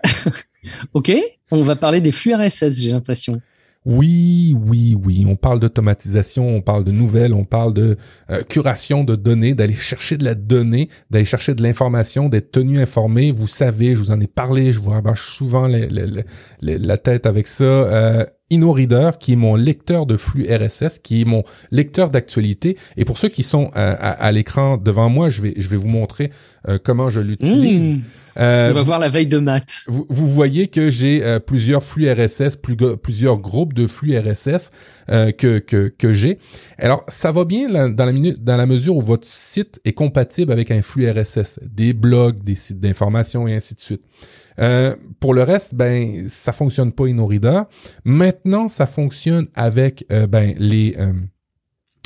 (laughs) ok, on va parler des flux RSS, j'ai l'impression. Oui, oui, oui. On parle d'automatisation, on parle de nouvelles, on parle de euh, curation de données, d'aller chercher de la donnée, d'aller chercher de l'information, d'être tenu informé. Vous savez, je vous en ai parlé, je vous rabâche souvent la tête avec ça. Euh, InnoReader, qui est mon lecteur de flux RSS, qui est mon lecteur d'actualité. Et pour ceux qui sont euh, à, l'écran devant moi, je vais, je vais vous montrer euh, comment je l'utilise. Mmh. Euh, On va voir la veille de maths. Vous, voyez que j'ai plusieurs flux RSS, plusieurs groupes de flux RSS que, que, que j'ai. Alors, ça va bien dans, la minute, dans la mesure où votre site est compatible avec un flux RSS, des blogs, des sites d'information et ainsi de suite. Euh, pour le reste, ben ça fonctionne pas InnoReader. Maintenant, ça fonctionne avec euh, ben les euh,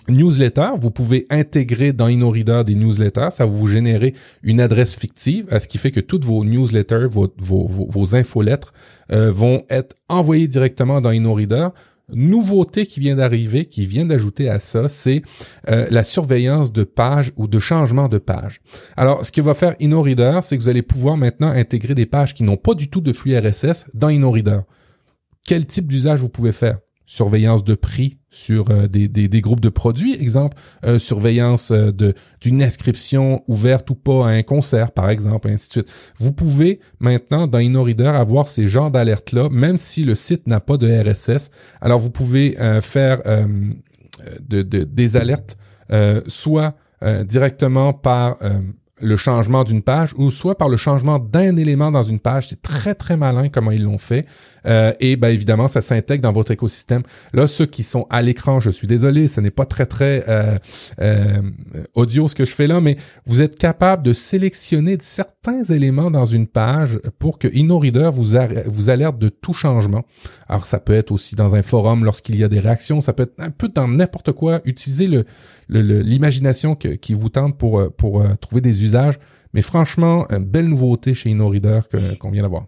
newsletters. Vous pouvez intégrer dans InnoReader des newsletters. Ça va vous générer une adresse fictive, ce qui fait que toutes vos newsletters, vos, vos, vos, infolettres vont être envoyées directement dans InnoReader nouveauté qui vient d'arriver, qui vient d'ajouter à ça, c'est euh, la surveillance de pages ou de changement de pages. Alors, ce que va faire InnoReader, c'est que vous allez pouvoir maintenant intégrer des pages qui n'ont pas du tout de flux RSS dans InnoReader. Quel type d'usage vous pouvez faire? surveillance de prix sur euh, des, groupes de produits, exemple, euh, surveillance euh, d'une inscription ouverte ou pas à un concert, par exemple, et ainsi de suite. Vous pouvez maintenant dans InnoReader avoir ces genres d'alertes-là, même si le site n'a pas de RSS. Alors vous pouvez faire de, de, des alertes soit directement par le changement d'une page ou soit par le changement d'un élément dans une page. C'est très, très malin comment ils l'ont fait. Euh, et ben évidemment, ça s'intègre dans votre écosystème. Là, ceux qui sont à l'écran, je suis désolé, ce n'est pas très très euh, euh, audio ce que je fais là, mais vous êtes capable de sélectionner certains éléments dans une page pour que InnoReader vous, alerte de tout changement. Alors ça peut être aussi dans un forum lorsqu'il y a des réactions, ça peut être un peu dans n'importe quoi. Utilisez le l'imagination qui vous tente pour pour trouver des usages. Mais franchement, une belle nouveauté chez InnoReader qu'on vient d'avoir.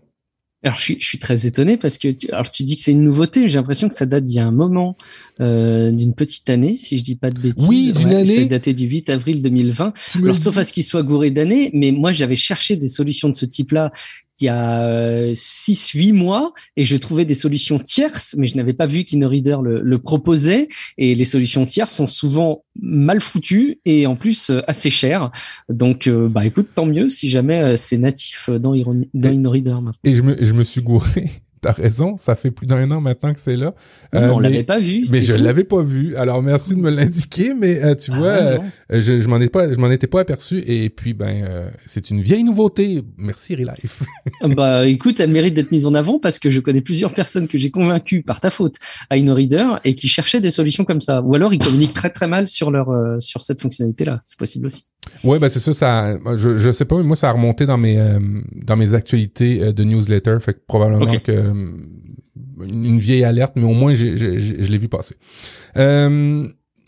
Alors je suis, je suis très étonné parce que tu, alors tu dis que c'est une nouveauté, mais j'ai l'impression que ça date d'il y a un moment, euh, d'une petite année, si je dis pas de bêtises. Oui, d'une année. C'est daté du 8 avril 2020. Alors sauf à ce qu'il soit gouré d'années, mais moi j'avais cherché des solutions de ce type-là il y a 6-8 mois et je trouvais des solutions tierces, mais je n'avais pas vu qu'InnoReader le, le proposait. Et les solutions tierces sont souvent mal foutues et en plus assez chères. Donc, bah écoute, tant mieux si jamais c'est natif dans, dans InnoReader maintenant. Et je me, je me suis gouré t'as raison, ça fait plus d'un an maintenant que c'est là. Euh, on l'avait pas vu. Mais je l'avais pas vu. Alors merci de me l'indiquer, mais euh, tu ah, vois, euh, je, je m'en ai pas, je m'en étais pas aperçu. Et puis ben, euh, c'est une vieille nouveauté. Merci Relife. bah écoute, elle mérite d'être mise en avant parce que je connais plusieurs personnes que j'ai convaincues par ta faute à InnoReader et qui cherchaient des solutions comme ça. Ou alors ils communiquent très très mal sur leur sur cette fonctionnalité là. C'est possible aussi. Ouais, ben c'est ça, ça. Je, je sais pas, mais moi ça a remonté dans mes euh, dans mes actualités euh, de newsletter, fait que probablement que euh, une, vieille alerte, mais au moins j'ai, je l'ai vu passer.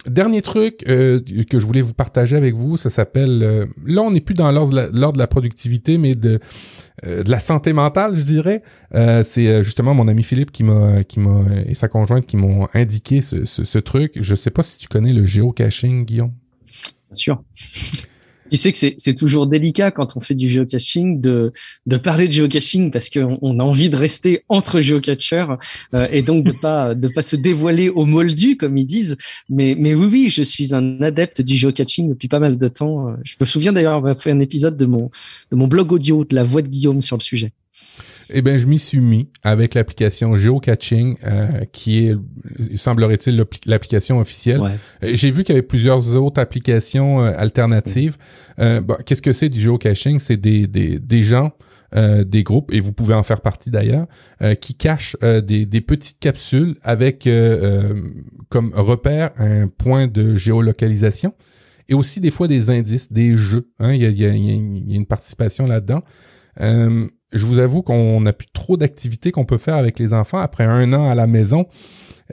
dernier truc que je voulais vous partager avec vous, ça s'appelle. là, on n'est plus dans l'ordre de, la, de la productivité, mais de de la santé mentale, je dirais. c'est justement mon ami Philippe qui m'a qui m'a et sa conjointe qui m'ont indiqué ce, ce, ce truc. Je sais pas si tu connais le géocaching, Guillaume. Bien sûr. Tu sais que c'est toujours délicat quand on fait du geocaching de, de parler de geocaching parce qu'on on a envie de rester entre geocachers euh, et donc de pas de pas se dévoiler au moldu comme ils disent. Mais mais oui oui, je suis un adepte du geocaching depuis pas mal de temps. Je me souviens d'ailleurs avoir fait un épisode de mon de mon blog audio de la voix de Guillaume sur le sujet. Eh ben, je m'y suis mis avec l'application Geocaching, euh, qui est, semblerait-il, l'application officielle. Euh, j'ai vu qu'il y avait plusieurs autres applications euh, alternatives. Euh, Qu'est-ce que c'est du geocaching? C'est des, des, des gens, des groupes, et vous pouvez en faire partie d'ailleurs, qui cachent des, des petites capsules avec comme repère un point de géolocalisation et aussi des fois des indices, des jeux. Hein? Il, y a, il, y a, il y a une participation là-dedans. Je vous avoue qu'on n'a plus trop d'activités qu'on peut faire avec les enfants après un an à la maison.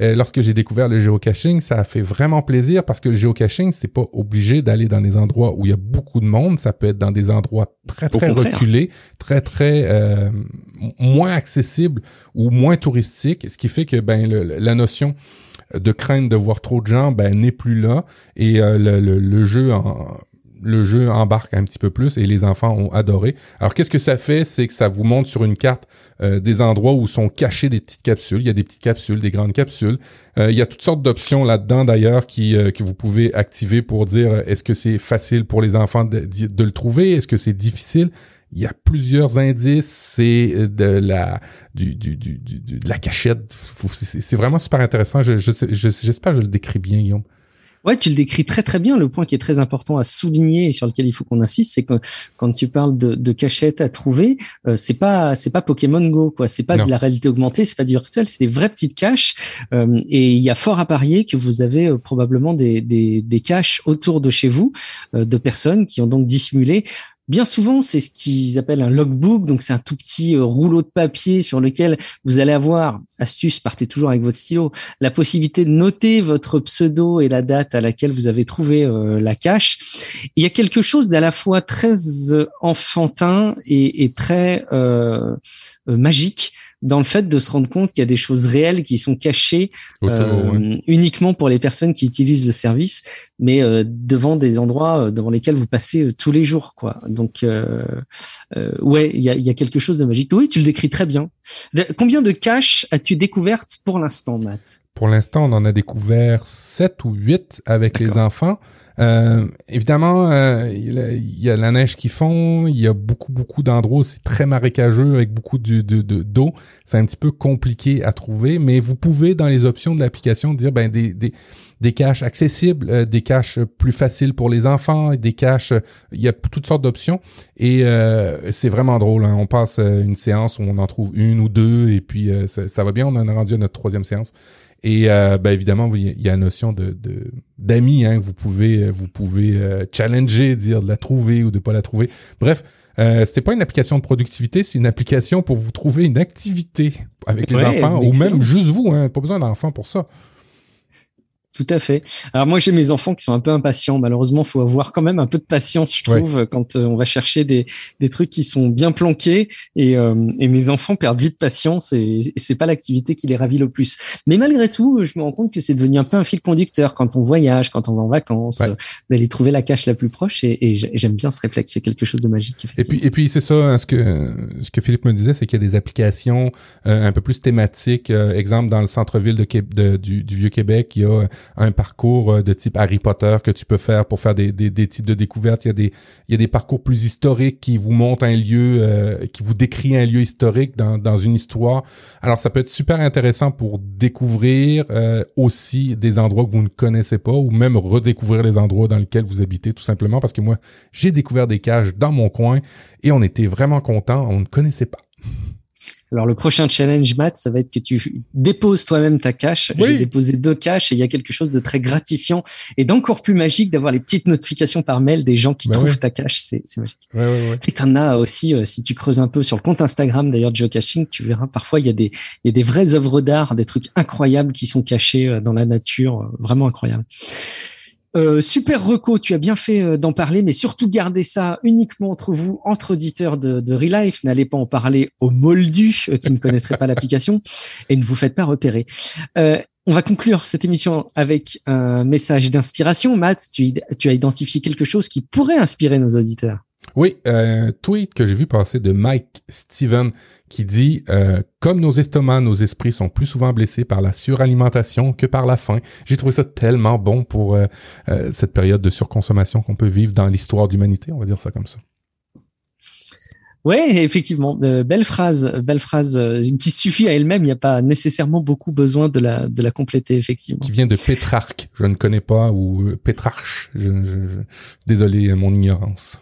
Euh, lorsque j'ai découvert le géocaching, ça a fait vraiment plaisir parce que le géocaching, c'est pas obligé d'aller dans des endroits où il y a beaucoup de monde. Ça peut être dans des endroits très très reculés, très très euh, moins accessibles ou moins touristiques, ce qui fait que ben la notion de crainte de voir trop de gens ben n'est plus là et euh, le, le, le, jeu en, le jeu embarque un petit peu plus et les enfants ont adoré. Alors qu'est-ce que ça fait? C'est que ça vous montre sur une carte euh, des endroits où sont cachées des petites capsules. Il y a des petites capsules, des grandes capsules. Euh, il y a toutes sortes d'options là-dedans d'ailleurs qui euh, que vous pouvez activer pour dire est-ce que c'est facile pour les enfants de, le trouver, est-ce que c'est difficile? Il y a plusieurs indices, c'est de la du, du, du, de la cachette. C'est vraiment super intéressant. Je, j'espère je, que je le décris bien, Guillaume. Ouais, tu le décris très très bien. Le point qui est très important à souligner et sur lequel il faut qu'on insiste, c'est que quand tu parles de, de cachette à trouver, euh, c'est pas c'est pas Pokémon Go quoi. C'est pas de la réalité augmentée, c'est pas du virtuel, c'est des vraies petites caches. Euh, et il y a fort à parier que vous avez euh, probablement des, des, des caches autour de chez vous de personnes qui ont donc dissimulé Bien souvent, c'est ce qu'ils appellent un logbook, donc c'est un tout petit euh, rouleau de papier sur lequel vous allez avoir, astuce, partez toujours avec votre stylo, la possibilité de noter votre pseudo et la date à laquelle vous avez trouvé euh, la cache. Il y a quelque chose d'à la fois très euh, enfantin et, et très magique dans le fait de se rendre compte qu'il y a des choses réelles qui sont cachées euh, uniquement pour les personnes qui utilisent le service, mais euh, devant des endroits euh, devant lesquels vous passez tous les jours, quoi. Donc, ouais, il y a, y a, quelque chose de magique. Oui, tu le décris très bien. combien de caches as-tu découvertes pour l'instant, Matt? Pour l'instant, on en a découvert sept ou huit avec les enfants. Euh, évidemment, euh, il y a la neige qui fond, il y a beaucoup, beaucoup d'endroits c'est très marécageux avec beaucoup de, de, d'eau. C'est un petit peu compliqué à trouver, mais vous pouvez, dans les options de l'application, dire ben des caches accessibles, euh, des caches plus faciles pour les enfants, des caches, il y a toutes sortes d'options et c'est vraiment drôle. Hein. On passe une séance où on en trouve une ou deux et puis ça, ça, va bien. On en a rendu à notre troisième séance. Et euh, ben évidemment, il y a la notion de d'amis hein, que vous pouvez vous pouvez euh, challenger, dire de la trouver ou de pas la trouver. Bref, euh, c'était pas une application de productivité, c'est une application pour vous trouver une activité avec les enfants ou même juste vous, hein, pas besoin d'enfants pour ça. Tout à fait. Alors moi j'ai mes enfants qui sont un peu impatients. Malheureusement, faut avoir quand même un peu de patience, je trouve, quand euh, on va chercher des, des trucs qui sont bien planqués. Et, euh, et mes enfants perdent vite patience et, et c'est pas l'activité qui les ravit le plus. Mais malgré tout, je me rends compte que c'est devenu un peu un fil conducteur quand on voyage, quand on va en vacances, d'aller trouver la cache la plus proche. Et, et j'aime bien ce réflexe. C'est quelque chose de magique. Et puis et puis c'est ça. Hein, ce que ce que Philippe me disait, c'est qu'il y a des applications euh, un peu plus thématiques. exemple dans le centre-ville de, de, du, du vieux Québec, il y a un parcours euh, de type Harry Potter que tu peux faire pour faire des, des, types de découvertes. Il y a des il y a des parcours plus historiques qui vous montrent un lieu, euh, qui vous décrit un lieu historique dans, dans une histoire. Alors ça peut être super intéressant pour découvrir euh, aussi des endroits que vous ne connaissez pas ou même redécouvrir les endroits dans lesquels vous habitez tout simplement parce que moi j'ai découvert des cages dans mon coin et on était vraiment contents. On ne connaissait pas. Alors le prochain challenge, Matt, ça va être que tu déposes toi-même ta cache. J'ai déposé deux caches et il y a quelque chose de très gratifiant et d'encore plus magique d'avoir les petites notifications par mail des gens qui bah trouvent ta cache. C'est magique. Ouais, ouais, c'est que t'en as aussi, euh, si tu creuses un peu sur le compte Instagram d'ailleurs de geocaching, tu verras parfois il y a des il y a des vraies œuvres d'art, des trucs incroyables qui sont cachés euh, dans la nature, euh, vraiment incroyables. Euh, super reco, tu as bien fait euh, d'en parler, mais surtout gardez ça uniquement entre vous, entre auditeurs de, de Relife. N'allez pas en parler aux moldus euh, qui ne connaîtraient pas (laughs) l'application et ne vous faites pas repérer. on va conclure cette émission avec un message d'inspiration. Matt, tu, tu, as identifié quelque chose qui pourrait inspirer nos auditeurs. Oui, un tweet que j'ai vu passer de Mike Steven qui dit euh, comme nos estomacs, nos esprits sont plus souvent blessés par la suralimentation que par la faim. J'ai trouvé ça tellement bon pour euh, euh, cette période de surconsommation qu'on peut vivre dans l'histoire d'humanité, on va dire ça comme ça. Ouais, effectivement, belle phrase, belle phrase qui suffit à elle-même. Il n'y a pas nécessairement beaucoup besoin de la de la compléter, effectivement. Qui vient de Pétrarque, je ne connais pas, ou Pétrarche. Je, je, désolé mon ignorance.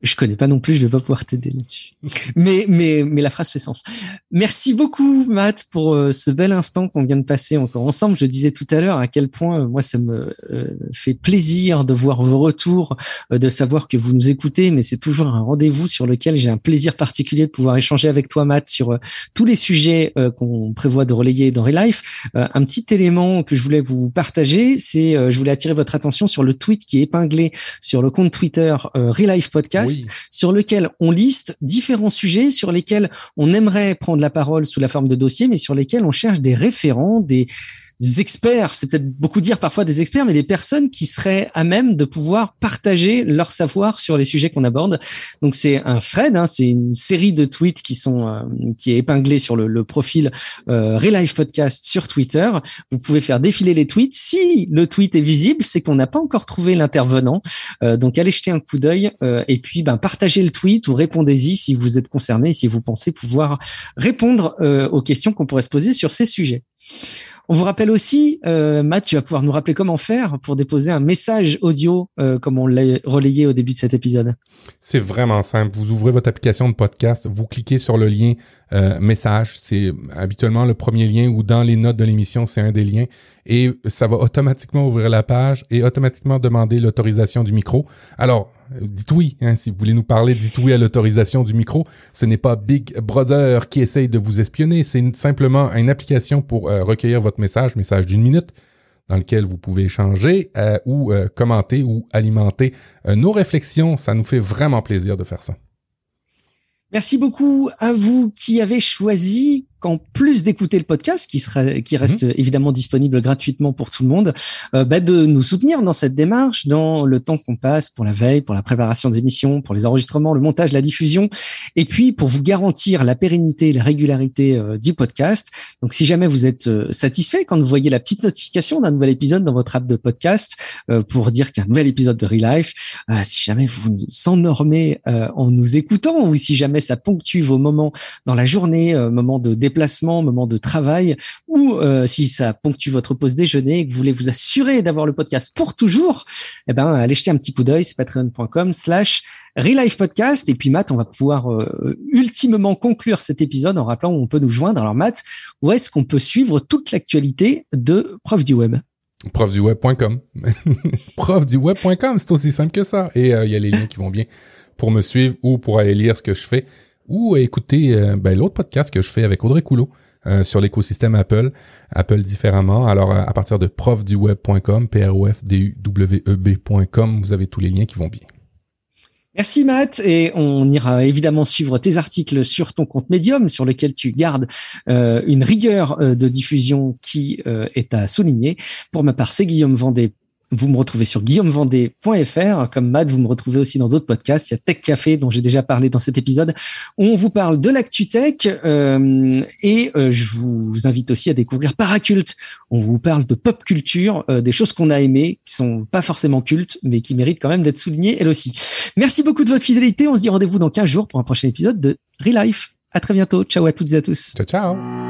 Je connais pas non plus, je vais pas pouvoir t'aider là-dessus. Mais, mais, mais la phrase fait sens. Merci beaucoup, Matt, pour euh, ce bel instant qu'on vient de passer encore ensemble. Je disais tout à l'heure à quel point, euh, moi, ça me euh, fait plaisir de voir vos retours, de savoir que vous nous écoutez, mais c'est toujours un rendez-vous sur lequel j'ai un plaisir particulier de pouvoir échanger avec toi, Matt, sur tous les sujets qu'on prévoit de relayer dans Relife. un petit élément que je voulais vous partager, c'est, je voulais attirer votre attention sur le tweet qui est épinglé sur le compte Twitter Relife Podcast sur lequel on liste différents sujets sur lesquels on aimerait prendre la parole sous la forme de dossier, mais sur lesquels on cherche des référents, des experts, c'est peut-être beaucoup dire parfois des experts, mais des personnes qui seraient à même de pouvoir partager leur savoir sur les sujets qu'on aborde. Donc c'est un thread, hein, c'est une série de tweets qui sont euh, qui est épinglé sur le, le profil euh, Relive Podcast sur Twitter. Vous pouvez faire défiler les tweets. Si le tweet est visible, c'est qu'on n'a pas encore trouvé l'intervenant. Euh, donc allez jeter un coup d'œil euh, et puis ben partagez le tweet ou répondez-y si vous êtes concerné, si vous pensez pouvoir répondre euh, aux questions qu'on pourrait se poser sur ces sujets. On vous rappelle aussi, euh, Matt, tu vas pouvoir nous rappeler comment faire pour déposer un message audio euh, comme on l'a relayé au début de cet épisode. C'est vraiment simple. Vous ouvrez votre application de podcast, vous cliquez sur le lien euh, message. C'est habituellement le premier lien ou dans les notes de l'émission, c'est un des liens. Et ça va automatiquement ouvrir la page et automatiquement demander l'autorisation du micro. Alors, dites oui. Hein, si vous voulez nous parler, dites oui à l'autorisation du micro. Ce n'est pas Big Brother qui essaye de vous espionner. C'est simplement une application pour euh, recueillir votre message, message d'une minute, dans lequel vous pouvez échanger euh, ou euh, commenter ou alimenter nos réflexions. Ça nous fait vraiment plaisir de faire ça. Merci beaucoup à vous qui avez choisi qu'en plus d'écouter le podcast, qui sera, qui mhm. reste évidemment disponible gratuitement pour tout le monde, euh, bah de nous soutenir dans cette démarche, dans le temps qu'on passe pour la veille, pour la préparation des émissions, pour les enregistrements, le montage, la diffusion, et puis pour vous garantir la pérennité et la régularité euh, du podcast. Donc, si jamais vous êtes euh, satisfait quand vous voyez la petite notification d'un nouvel épisode dans votre app de podcast pour dire qu'il y a un nouvel épisode de Relife, si jamais vous vous endormez en nous écoutant ou si jamais ça ponctue vos moments dans la journée, moments de déplacement, moment de travail, ou euh, si ça ponctue votre pause déjeuner que vous voulez vous assurer d'avoir le podcast pour toujours, eh ben allez jeter un petit coup d'œil, c'est patreon.com slash Podcast. Et puis Matt, on va pouvoir euh, ultimement conclure cet épisode en rappelant où on peut nous joindre. Alors Matt, où est-ce qu'on peut suivre toute l'actualité de Prof du Web? Profduweb.com. Profduweb.com, (laughs) c'est aussi simple que ça. Et euh, il y a les liens qui vont bien pour me suivre ou pour aller lire ce que je fais ou écouter euh, ben, l'autre podcast que je fais avec Audrey Coulot, euh, sur l'écosystème Apple, Apple différemment. Alors à partir de profduweb.com, p r o f d u w e b.com, vous avez tous les liens qui vont bien. Merci Matt et on ira évidemment suivre tes articles sur ton compte Medium sur lequel tu gardes euh, une rigueur euh, de diffusion qui euh, est à souligner. Pour ma part, c'est Guillaume Vendée vous me retrouvez sur guillaumevendée.fr. Comme Matt, vous me retrouvez aussi dans d'autres podcasts. Il y a Tech Café, dont j'ai déjà parlé dans cet épisode, on vous parle de l'actu tech. Euh, et euh, je vous invite aussi à découvrir Paraculte. On vous parle de pop culture, euh, des choses qu'on a aimées, qui sont pas forcément cultes, mais qui méritent quand même d'être soulignées, elles aussi. Merci beaucoup de votre fidélité. On se dit rendez-vous dans 15 jours pour un prochain épisode de Relife. À très bientôt. Ciao à toutes et à tous. Ciao, ciao.